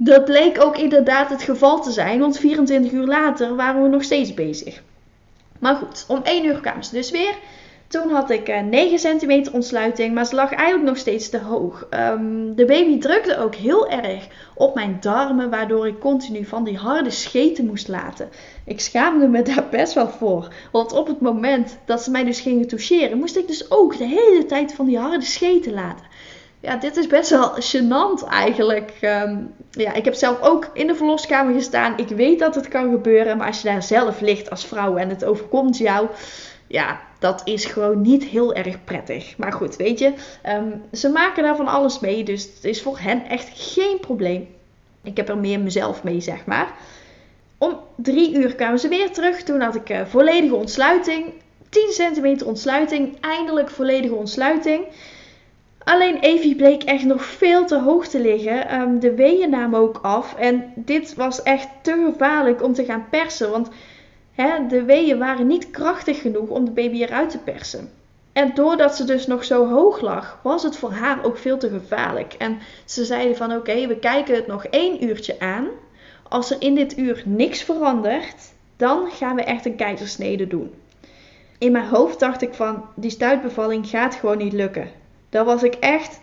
Dat bleek ook inderdaad het geval te zijn, want 24 uur later waren we nog steeds bezig. Maar goed, om 1 uur kwamen ze dus weer. Toen had ik 9 eh, centimeter ontsluiting, maar ze lag eigenlijk nog steeds te hoog. Um, de baby drukte ook heel erg op mijn darmen, waardoor ik continu van die harde scheten moest laten. Ik schaamde me daar best wel voor, want op het moment dat ze mij dus gingen toucheren, moest ik dus ook de hele tijd van die harde scheten laten ja, dit is best wel gênant eigenlijk. Ehm, ja, ik heb zelf ook in de verloskamer gestaan. Ik weet dat het kan gebeuren. Maar als je daar zelf ligt als vrouw en het overkomt jou. Ja, dat is gewoon niet heel erg prettig. Maar goed, weet je. Ehm, ze maken daar van alles mee. Dus het is voor hen echt geen probleem. Ik heb er meer mezelf mee, zeg maar. Om drie uur kwamen ze weer terug. Toen had ik uh, volledige ontsluiting. 10 centimeter ontsluiting. Eindelijk volledige ontsluiting. Alleen Evie bleek echt nog veel te hoog te liggen. Um, de weeën namen ook af. En dit was echt te gevaarlijk om te gaan persen. Want hè, de weeën waren niet krachtig genoeg om de baby eruit te persen. En doordat ze dus nog zo hoog lag, was het voor haar ook veel te gevaarlijk. En ze zeiden van oké, we kijken het nog één uurtje aan. Als er in dit uur niks verandert, dan gaan we echt een keizersnede doen. In mijn hoofd dacht ik van die stuitbevalling gaat gewoon niet lukken. Daar was ik echt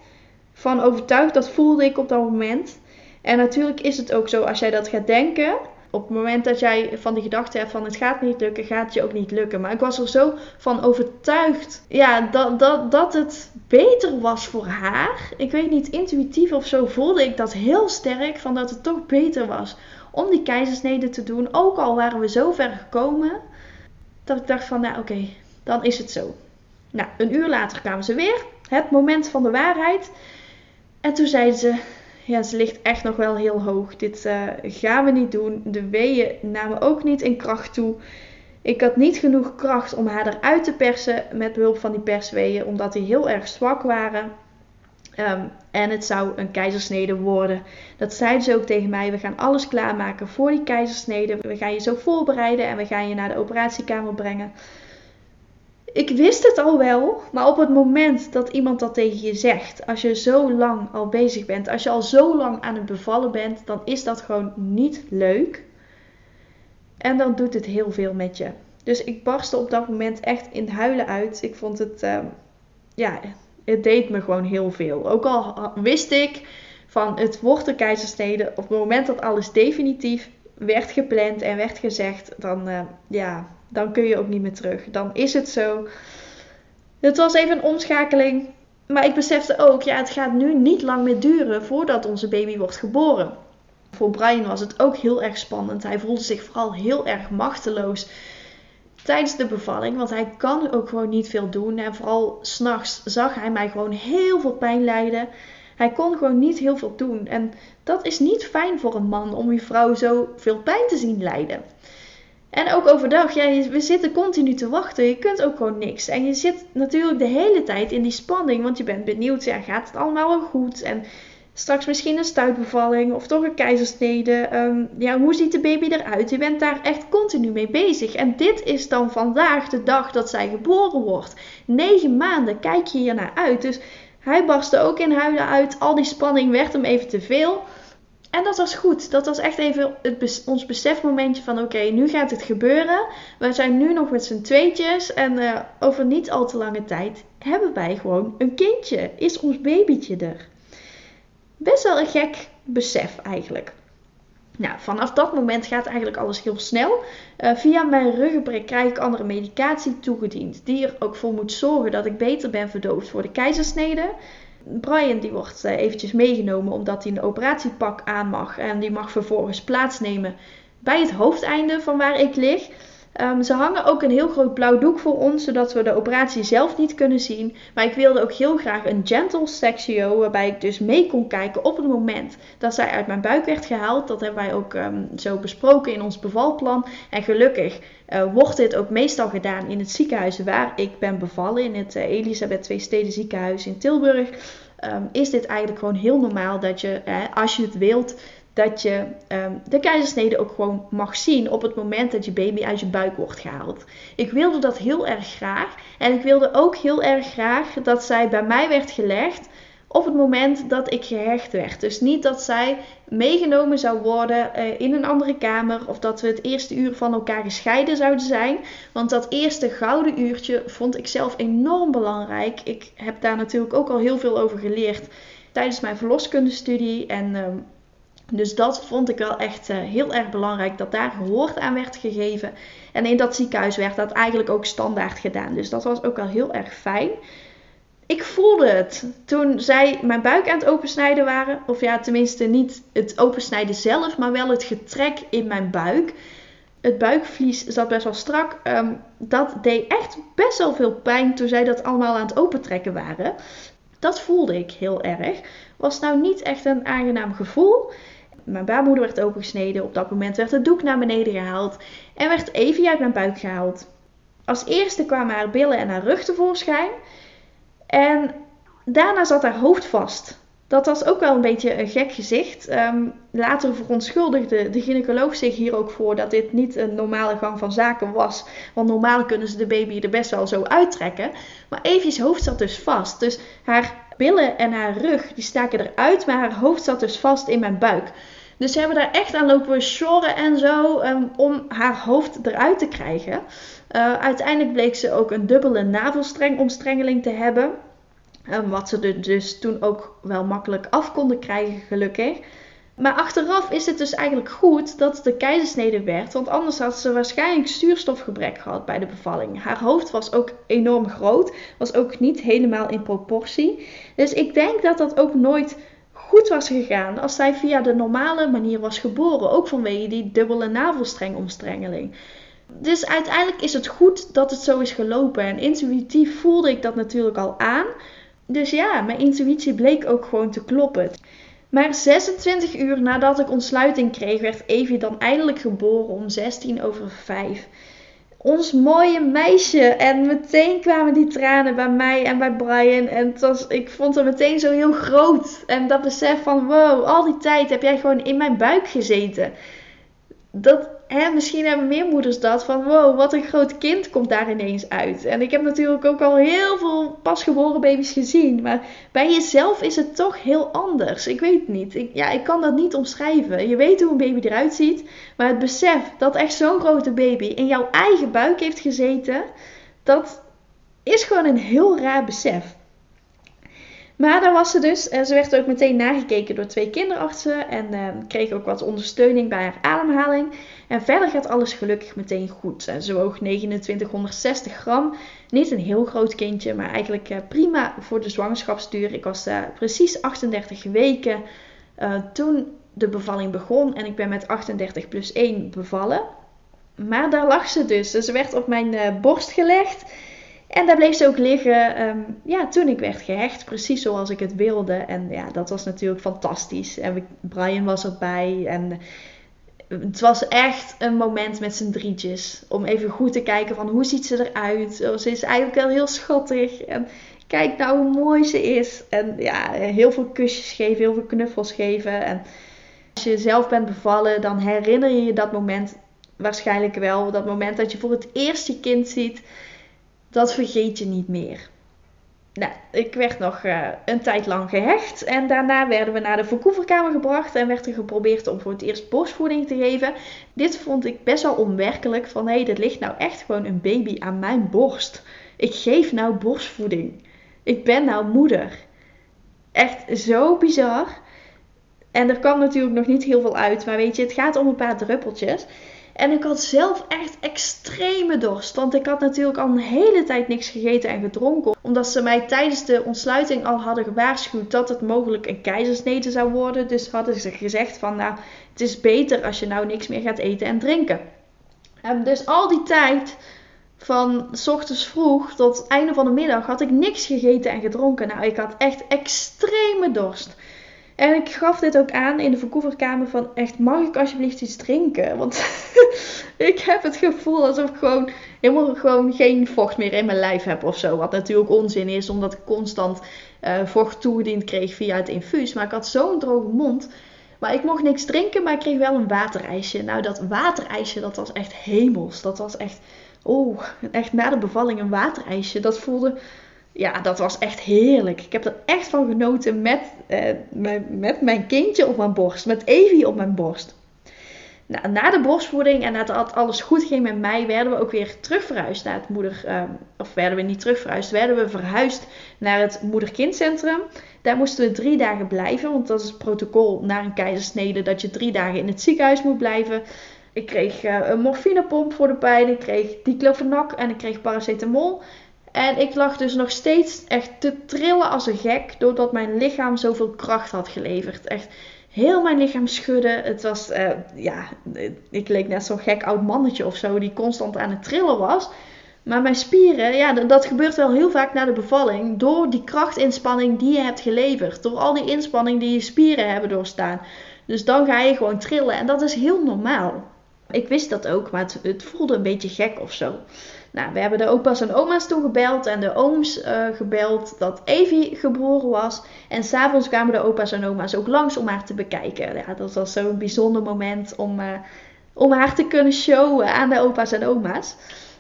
van overtuigd. Dat voelde ik op dat moment. En natuurlijk is het ook zo als jij dat gaat denken. Op het moment dat jij van die gedachte hebt van het gaat niet lukken, gaat het je ook niet lukken. Maar ik was er zo van overtuigd ja, dat, dat, dat het beter was voor haar. Ik weet niet, intuïtief of zo voelde ik dat heel sterk. Van dat het toch beter was om die keizersnede te doen. Ook al waren we zo ver gekomen. Dat ik dacht van nou oké, dan is het zo. Nou, een uur later kwamen ze weer het moment van de waarheid. En toen zeiden ze, ja, ze ligt echt nog wel heel hoog. Dit uh, gaan we niet doen. De weeën namen ook niet in kracht toe. Ik had niet genoeg kracht om haar eruit te persen met behulp van die persweeën, omdat die heel erg zwak waren. Ehm, en het zou een keizersnede worden. Dat zeiden ze ook tegen mij. We gaan alles klaarmaken voor die keizersnede. We gaan je zo voorbereiden en we gaan je naar de operatiekamer brengen ik wist het al wel, maar op het moment dat iemand dat tegen je zegt, als je zo lang al bezig bent, als je al zo lang aan het bevallen bent, dan is dat gewoon niet leuk. En dan doet het heel veel met je. Dus ik barstte op dat moment echt in huilen uit. Ik vond het, ehm, ja, het deed me gewoon heel veel. Ook al wist ik van het wordt de keizersnede, op het moment dat alles definitief werd gepland en werd gezegd, dan, uh, ja, dan kun je ook niet meer terug. Dan is het zo. Het was even een omschakeling. Maar ik besefte ook, ja, het gaat nu niet lang meer duren voordat onze baby wordt geboren. Voor Brian was het ook heel erg spannend. Hij voelde zich vooral heel erg machteloos. tijdens de bevalling. Want hij kan ook gewoon niet veel doen. En vooral s'nachts zag hij mij gewoon heel veel pijn lijden. Hij kon gewoon niet heel veel doen. En dat is niet fijn voor een man om je vrouw zo veel pijn te zien lijden. En ook overdag, we zitten continu te wachten. Je kunt ook gewoon niks. En je zit natuurlijk de hele tijd in die spanning, want je bent benieuwd, ja, gaat het allemaal wel goed? En straks misschien een stuitbevalling of toch een keizersnede. Um, ja, hoe ziet de baby eruit? Je bent daar echt continu mee bezig. En dit is dan vandaag de dag dat zij geboren wordt. Negen maanden kijk je hier naar uit. Dus hij barstte ook in huilen uit. Al die spanning werd hem even te veel. En dat was goed. Dat was echt even het ons besefmomentje van oké, nu gaat het gebeuren. We zijn nu nog met z'n tweetjes. En uh, over niet al te lange tijd hebben wij gewoon een kindje. Is ons babytje er. Best wel een gek besef eigenlijk. Nou, vanaf dat moment gaat eigenlijk alles heel snel. Uh, via mijn ruggenprik krijg ik andere medicatie toegediend. Die er ook voor moet zorgen dat ik beter ben verdoofd voor de keizersnede. Brian die wordt uh, eventjes meegenomen omdat hij een operatiepak aan mag. En die mag vervolgens plaatsnemen bij het hoofdeinde van waar ik lig. Um, ze hangen ook een heel groot blauw doek voor ons, zodat we de operatie zelf niet kunnen zien. Maar ik wilde ook heel graag een gentle sectio, waarbij ik dus mee kon kijken op het moment dat zij uit mijn buik werd gehaald. Dat hebben wij ook um, zo besproken in ons bevalplan. En gelukkig uh, wordt dit ook meestal gedaan in het ziekenhuis waar ik ben bevallen, in het uh, Elisabeth Twee Steden ziekenhuis in Tilburg. Um, is dit eigenlijk gewoon heel normaal dat je, als je het wilt, dat je um, de keizersnede ook gewoon mag zien op het moment dat je baby uit je buik wordt gehaald. Ik wilde dat heel erg graag. En ik wilde ook heel erg graag dat zij bij mij werd gelegd op het moment dat ik gehecht werd. Dus niet dat zij meegenomen zou worden uh, in een andere kamer of dat we het eerste uur van elkaar gescheiden zouden zijn. Want dat eerste gouden uurtje vond ik zelf enorm belangrijk. Ik heb daar natuurlijk ook al heel veel over geleerd tijdens mijn verloskundestudie en uh, dus dat vond ik wel echt uh, heel erg belangrijk dat daar gehoord aan werd gegeven. En in dat ziekenhuis werd dat eigenlijk ook standaard gedaan. Dus dat was ook wel heel erg fijn. Ik voelde het toen zij mijn buik aan het opensnijden waren. Of ja, tenminste niet het opensnijden zelf, maar wel het getrek in mijn buik. Het buikvlies zat best wel strak. Um, dat deed echt best wel veel pijn toen zij dat allemaal aan het opentrekken waren. Dat voelde ik heel erg. Was nou niet echt een aangenaam gevoel. Mijn baarmoeder werd opengesneden. Op dat moment werd het doek naar beneden gehaald. En werd Evie uit mijn buik gehaald. Als eerste kwamen haar billen en haar rug tevoorschijn. En daarna zat haar hoofd vast. Dat was ook wel een beetje een gek gezicht. Um, later verontschuldigde de gynaecoloog zich hier ook voor dat dit niet een normale gang van zaken was. Want normaal kunnen ze de baby er best wel zo uittrekken. Maar Evie's hoofd zat dus vast. Dus haar billen en haar rug die staken eruit, maar haar hoofd zat dus vast in mijn buik. Dus ze hebben daar echt aan lopen sjorren en zo um, om haar hoofd eruit te krijgen. Uh, uiteindelijk bleek ze ook een dubbele navelstrengomstrengeling te hebben. Um, wat ze dus toen ook wel makkelijk af konden krijgen, gelukkig. Maar achteraf is het dus eigenlijk goed dat de keizersnede werd, want anders had ze waarschijnlijk zuurstofgebrek gehad bij de bevalling. Haar hoofd was ook enorm groot, was ook niet helemaal in proportie. Dus ik denk dat dat ook nooit goed was gegaan als zij via de normale manier was geboren, ook vanwege die dubbele navelstrengomstrengeling. Dus uiteindelijk is het goed dat het zo is gelopen en intuïtief voelde ik dat natuurlijk al aan. Dus ja, mijn intuïtie bleek ook gewoon te kloppen. Maar 26 uur nadat ik ontsluiting kreeg, werd Evie dan eindelijk geboren om 16 over 5. Ons mooie meisje. En meteen kwamen die tranen bij mij en bij Brian. En ik vond het meteen zo heel groot. En dat besef van wow, al die tijd heb jij gewoon in mijn buik gezeten. Dat, hè, misschien hebben meer moeders dat van wow, wat een groot kind komt daar ineens uit. En ik heb natuurlijk ook al heel veel pasgeboren baby's gezien. Maar bij jezelf is het toch heel anders. Ik weet niet. Ik, ja, ik kan dat niet omschrijven. Je weet hoe een baby eruit ziet. Maar het besef dat echt zo'n grote baby in jouw eigen buik heeft gezeten. Dat is gewoon een heel raar besef. Maar daar was ze dus. En ze werd ook meteen nagekeken door twee kinderartsen. En uh, kreeg ook wat ondersteuning bij haar ademhaling. En verder gaat alles gelukkig meteen goed. Ze woog 2960 gram. Niet een heel groot kindje, maar eigenlijk uh, prima voor de zwangerschapsduur. Ik was uh, precies 38 weken toen de bevalling begon. En ik ben met 38 plus 1 bevallen. Maar daar lag ze dus. Dus ze werd op mijn borst gelegd. En daar bleef ze ook liggen ehm, ja, toen ik werd gehecht, precies zoals ik het wilde. En ja, dat was natuurlijk fantastisch. En Brian was erbij en het was echt een moment met z'n drietjes. Om even goed te kijken van hoe ziet ze eruit. Oh, ze is eigenlijk wel heel schattig. En kijk nou hoe mooi ze is. En ja, heel veel kusjes geven, heel veel knuffels geven. En als je zelf bent bevallen, dan herinner je je dat moment waarschijnlijk wel. Dat moment dat je voor het eerst je kind ziet dat vergeet je niet meer. Nou, ik werd nog uh, een tijd lang gehecht en daarna werden we naar de verkoeverkamer gebracht en werd er geprobeerd om voor het eerst borstvoeding te geven. Dit vond ik best wel onwerkelijk van hé, hey, dit ligt nou echt gewoon een baby aan mijn borst. Ik geef nou borstvoeding. Ik ben nou moeder. Echt zo bizar. En er kwam natuurlijk nog niet heel veel uit, maar weet je, het gaat om een paar druppeltjes. En ik had zelf echt extreme dorst. Want ik had natuurlijk al een hele tijd niks gegeten en gedronken. Omdat ze mij tijdens de ontsluiting al hadden gewaarschuwd dat het mogelijk een keizersnede zou worden. Dus hadden ze gezegd van nou, het is beter als je nou niks meer gaat eten en drinken. En dus al die tijd van s ochtends vroeg tot het einde van de middag had ik niks gegeten en gedronken. Nou, ik had echt extreme dorst. En ik gaf dit ook aan in de verkoeverkamer van echt, mag ik alsjeblieft iets drinken? Want *laughs* ik heb het gevoel alsof ik gewoon helemaal gewoon geen vocht meer in mijn lijf heb of zo. Wat natuurlijk onzin is, omdat ik constant uh, vocht toegediend kreeg via het infuus. Maar ik had zo'n droge mond. Maar ik mocht niks drinken, maar ik kreeg wel een waterijsje. Nou, dat waterijsje, dat was echt hemels. Dat was echt, oh, echt na de bevalling een waterijsje. Dat voelde ja, dat was echt heerlijk. Ik heb er echt van genoten met, uh, met mijn kindje op mijn borst. Met Evie op mijn borst. Na de borstvoeding en nadat alles goed ging met mij, werden we ook weer terug verhuisd naar het moeder... Uh, of werden we niet terug verhuisd, werden we verhuisd naar het moeder-kindcentrum. Daar moesten we drie dagen blijven, want dat is het protocol na een keizersnede dat je drie dagen in het ziekenhuis moet blijven. Ik kreeg uh, een morfinepomp voor de pijn, ik kreeg diclofenac en ik kreeg paracetamol. En ik lag dus nog steeds echt te trillen als een gek, doordat mijn lichaam zoveel kracht had geleverd. Echt heel mijn lichaam schudde. Het was, uh, ja, ik leek net zo'n gek oud mannetje of zo, die constant aan het trillen was. Maar mijn spieren, ja, dat gebeurt wel heel vaak na de bevalling. Door die krachtinspanning die je hebt geleverd. Door al die inspanning die je spieren hebben doorstaan. Dus dan ga je gewoon trillen. En dat is heel normaal. Ik wist dat ook, maar het, het voelde een beetje gek of zo. Nou, we hebben de opa's en oma's toen gebeld en de ooms uh, gebeld dat Evie geboren was. En s'avonds kwamen de opa's en oma's ook langs om haar te bekijken. Ja, dat was zo'n bijzonder moment om, uh, om haar te kunnen showen aan de opa's en oma's.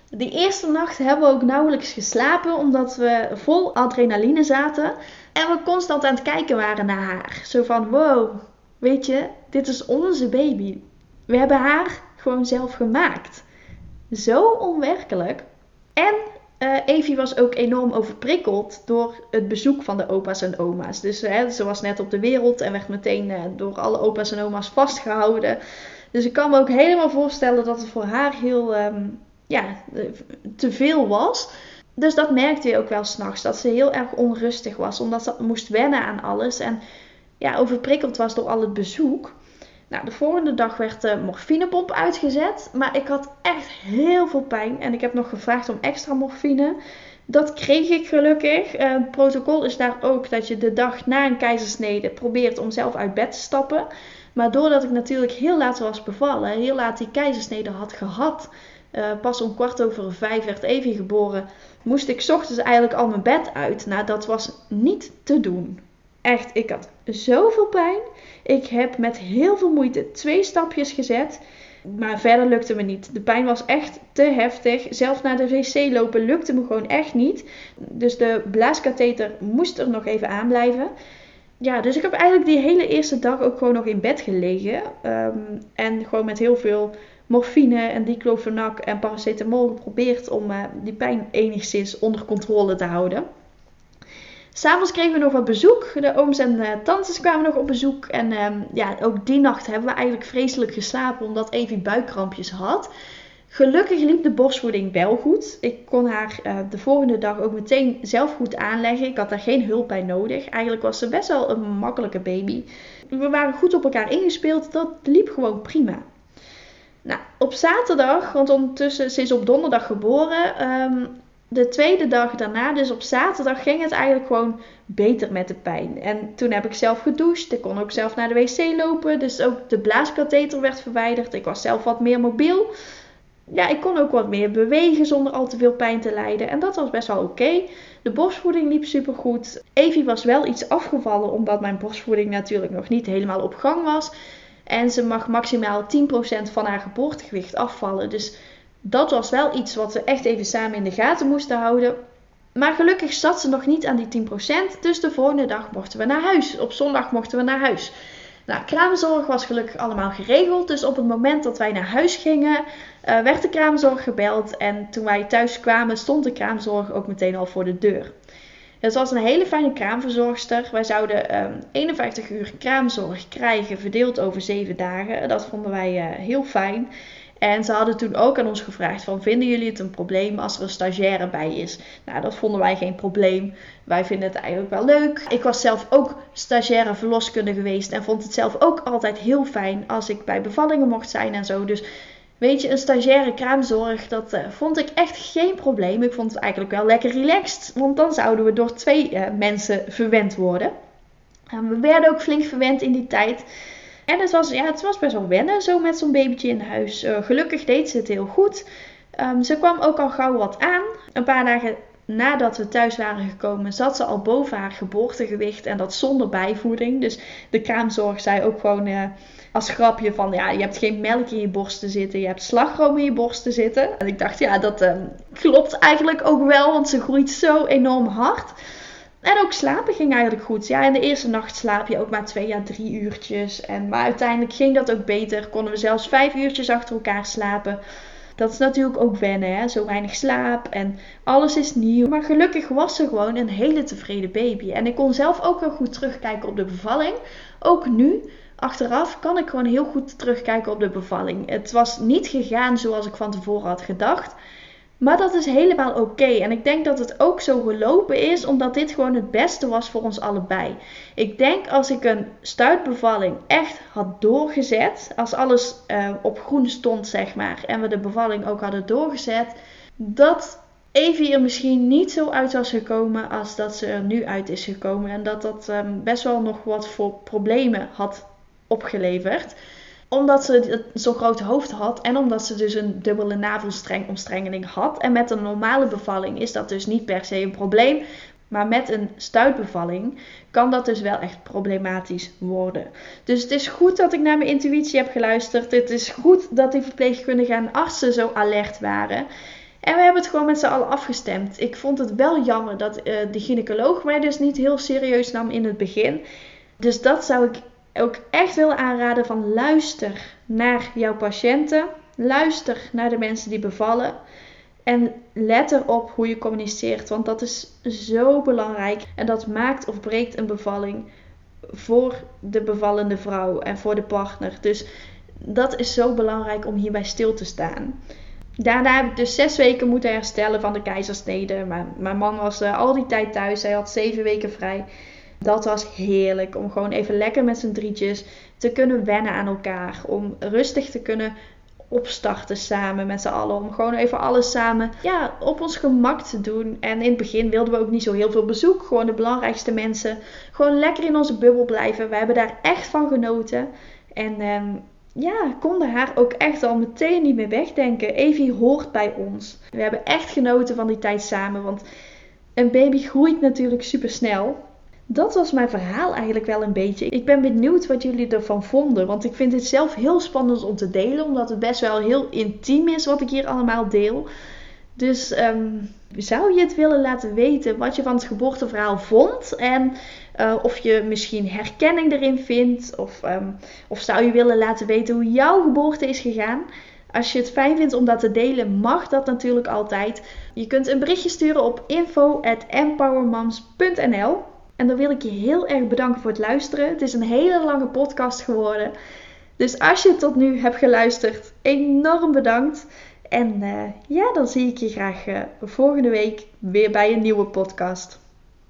Die eerste nacht hebben we ook nauwelijks geslapen omdat we vol adrenaline zaten. En we constant aan het kijken waren naar haar. Zo van, wow, weet je, dit is onze baby. We hebben haar gewoon zelf gemaakt. Zo onwerkelijk. En uh, Evie was ook enorm overprikkeld door het bezoek van de opa's en oma's. Dus hè, ze was net op de wereld en werd meteen uh, door alle opa's en oma's vastgehouden. Dus ik kan me ook helemaal voorstellen dat het voor haar heel um, ja, te veel was. Dus dat merkte je ook wel s'nachts. Dat ze heel erg onrustig was. Omdat ze moest wennen aan alles. En ja, overprikkeld was door al het bezoek. Nou, de volgende dag werd de morfinepomp uitgezet. Maar ik had echt heel veel pijn. En ik heb nog gevraagd om extra morfine. Dat kreeg ik gelukkig. Uh, het protocol is daar ook dat je de dag na een keizersnede probeert om zelf uit bed te stappen. Maar doordat ik natuurlijk heel laat was bevallen, heel laat die keizersnede had gehad. Uh, pas om kwart over vijf werd Evie geboren. Moest ik ochtends eigenlijk al mijn bed uit. Nou, dat was niet te doen. Echt, ik had zoveel pijn. Ik heb met heel veel moeite twee stapjes gezet. Maar verder lukte me niet. De pijn was echt te heftig. Zelf naar de wc lopen lukte me gewoon echt niet. Dus de blaaskatheter moest er nog even aan blijven. Ja, dus ik heb eigenlijk die hele eerste dag ook gewoon nog in bed gelegen. Um, en gewoon met heel veel morfine en diclofenac en paracetamol geprobeerd om uh, die pijn enigszins onder controle te houden. S'avonds kregen we nog wat bezoek. De ooms en tantes kwamen nog op bezoek. En um, ja, ook die nacht hebben we eigenlijk vreselijk geslapen omdat Evie buikkrampjes had. Gelukkig liep de borstvoeding wel goed. Ik kon haar uh, de volgende dag ook meteen zelf goed aanleggen. Ik had daar geen hulp bij nodig. Eigenlijk was ze best wel een makkelijke baby. We waren goed op elkaar ingespeeld. Dat liep gewoon prima. Nou, op zaterdag, want ondertussen ze is op donderdag geboren. ehm, de tweede dag daarna, dus op zaterdag, ging het eigenlijk gewoon beter met de pijn. En toen heb ik zelf gedoucht. Ik kon ook zelf naar de wc lopen. Dus ook de blaaskatheter werd verwijderd. Ik was zelf wat meer mobiel. Ja, ik kon ook wat meer bewegen zonder al te veel pijn te lijden. En dat was best wel oké. De borstvoeding liep supergoed. Evie was wel iets afgevallen, omdat mijn borstvoeding natuurlijk nog niet helemaal op gang was. En ze mag maximaal 10% van haar geboortegewicht afvallen. Dus dat was wel iets wat we echt even samen in de gaten moesten houden. Maar gelukkig zat ze nog niet aan die 10%. Dus de volgende dag mochten we naar huis. Op zondag mochten we naar huis. Nou, kraamzorg was gelukkig allemaal geregeld. Dus op het moment dat wij naar huis gingen, uh, werd de kraamzorg gebeld. En toen wij thuis kwamen, stond de kraamzorg ook meteen al voor de deur. Het was een hele fijne kraamverzorgster. Wij zouden um, 51 uur kraamzorg krijgen, verdeeld over 7 dagen. Dat vonden wij uh, heel fijn. En ze hadden toen ook aan ons gevraagd van vinden jullie het een probleem als er een stagiaire bij is? Nou, dat vonden wij geen probleem. Wij vinden het eigenlijk wel leuk. Ik was zelf ook stagiaire verloskundige geweest en vond het zelf ook altijd heel fijn als ik bij bevallingen mocht zijn en zo. Dus weet je, een stagiaire kraamzorg, dat uh, vond ik echt geen probleem. Ik vond het eigenlijk wel lekker relaxed, want dan zouden we door twee uh, mensen verwend worden. En we werden ook flink verwend in die tijd. En het was, ja, het was best wel wennen zo met zo'n babytje in huis. Uh, gelukkig deed ze het heel goed. Um, ze kwam ook al gauw wat aan. Een paar dagen nadat we thuis waren gekomen, zat ze al boven haar geboortegewicht. En dat zonder bijvoeding. Dus de kraamzorg zei ook gewoon uh, als grapje van... Ja, je hebt geen melk in je borsten zitten. Je hebt slagroom in je borsten zitten. En ik dacht, ja, dat um, klopt eigenlijk ook wel. Want ze groeit zo enorm hard. En ook slapen ging eigenlijk goed. Ja, in de eerste nacht slaap je ook maar twee à drie uurtjes. En, maar uiteindelijk ging dat ook beter. Konden we zelfs vijf uurtjes achter elkaar slapen. Dat is natuurlijk ook wennen, hè? zo weinig slaap en alles is nieuw. Maar gelukkig was ze gewoon een hele tevreden baby. En ik kon zelf ook heel goed terugkijken op de bevalling. Ook nu, achteraf, kan ik gewoon heel goed terugkijken op de bevalling. Het was niet gegaan zoals ik van tevoren had gedacht. Maar dat is helemaal oké. En ik denk dat het ook zo gelopen is, omdat dit gewoon het beste was voor ons allebei. Ik denk als ik een stuitbevalling echt had doorgezet, als alles uh, op groen stond, zeg maar, en we de bevalling ook hadden doorgezet, dat Evie er misschien niet zo uit was gekomen als dat ze er nu uit is gekomen. En dat dat um, best wel nog wat voor problemen had opgeleverd omdat ze zo'n groot hoofd had en omdat ze dus een dubbele navelstrengomstrengeling had. En met een normale bevalling is dat dus niet per se een probleem. Maar met een stuitbevalling kan dat dus wel echt problematisch worden. Dus het is goed dat ik naar mijn intuïtie heb geluisterd. Het is goed dat die verpleegkundigen en artsen zo alert waren. En we hebben het gewoon met z'n allen afgestemd. Ik vond het wel jammer dat uh, de gynaecoloog mij dus niet heel serieus nam in het begin. Dus dat zou ik ook echt wil aanraden van luister naar jouw patiënten. Luister naar de mensen die bevallen. En let erop hoe je communiceert. Want dat is zo belangrijk. En dat maakt of breekt een bevalling voor de bevallende vrouw en voor de partner. Dus dat is zo belangrijk om hierbij stil te staan. Daarna heb ik dus zes weken moeten herstellen van de keizersnede. Maar mijn man was uh, al die tijd thuis. Hij had zeven weken vrij. Dat was heerlijk om gewoon even lekker met z'n drietjes te kunnen wennen aan elkaar. Om rustig te kunnen opstarten samen met z'n allen. Om gewoon even alles samen ja, op ons gemak te doen. En in het begin wilden we ook niet zo heel veel bezoek. Gewoon de belangrijkste mensen. Gewoon lekker in onze bubbel blijven. We hebben daar echt van genoten. En ehm, ja, konden haar ook echt al meteen niet meer wegdenken. Evie hoort bij ons. We hebben echt genoten van die tijd samen. Want een baby groeit natuurlijk super snel dat was mijn verhaal eigenlijk wel een beetje. Ik ben benieuwd wat jullie ervan vonden. Want ik vind het zelf heel spannend om te delen. Omdat het best wel heel intiem is wat ik hier allemaal deel. Dus um, zou je het willen laten weten wat je van het geboorteverhaal vond? En uh, of je misschien herkenning erin vindt? Of, um, of zou je willen laten weten hoe jouw geboorte is gegaan? Als je het fijn vindt om dat te delen, mag dat natuurlijk altijd. Je kunt een berichtje sturen op info.empowermoms.nl en dan wil ik je heel erg bedanken voor het luisteren. Het is een hele lange podcast geworden. Dus als je tot nu hebt geluisterd, enorm bedankt. En uh, ja, dan zie ik je graag uh, volgende week weer bij een nieuwe podcast.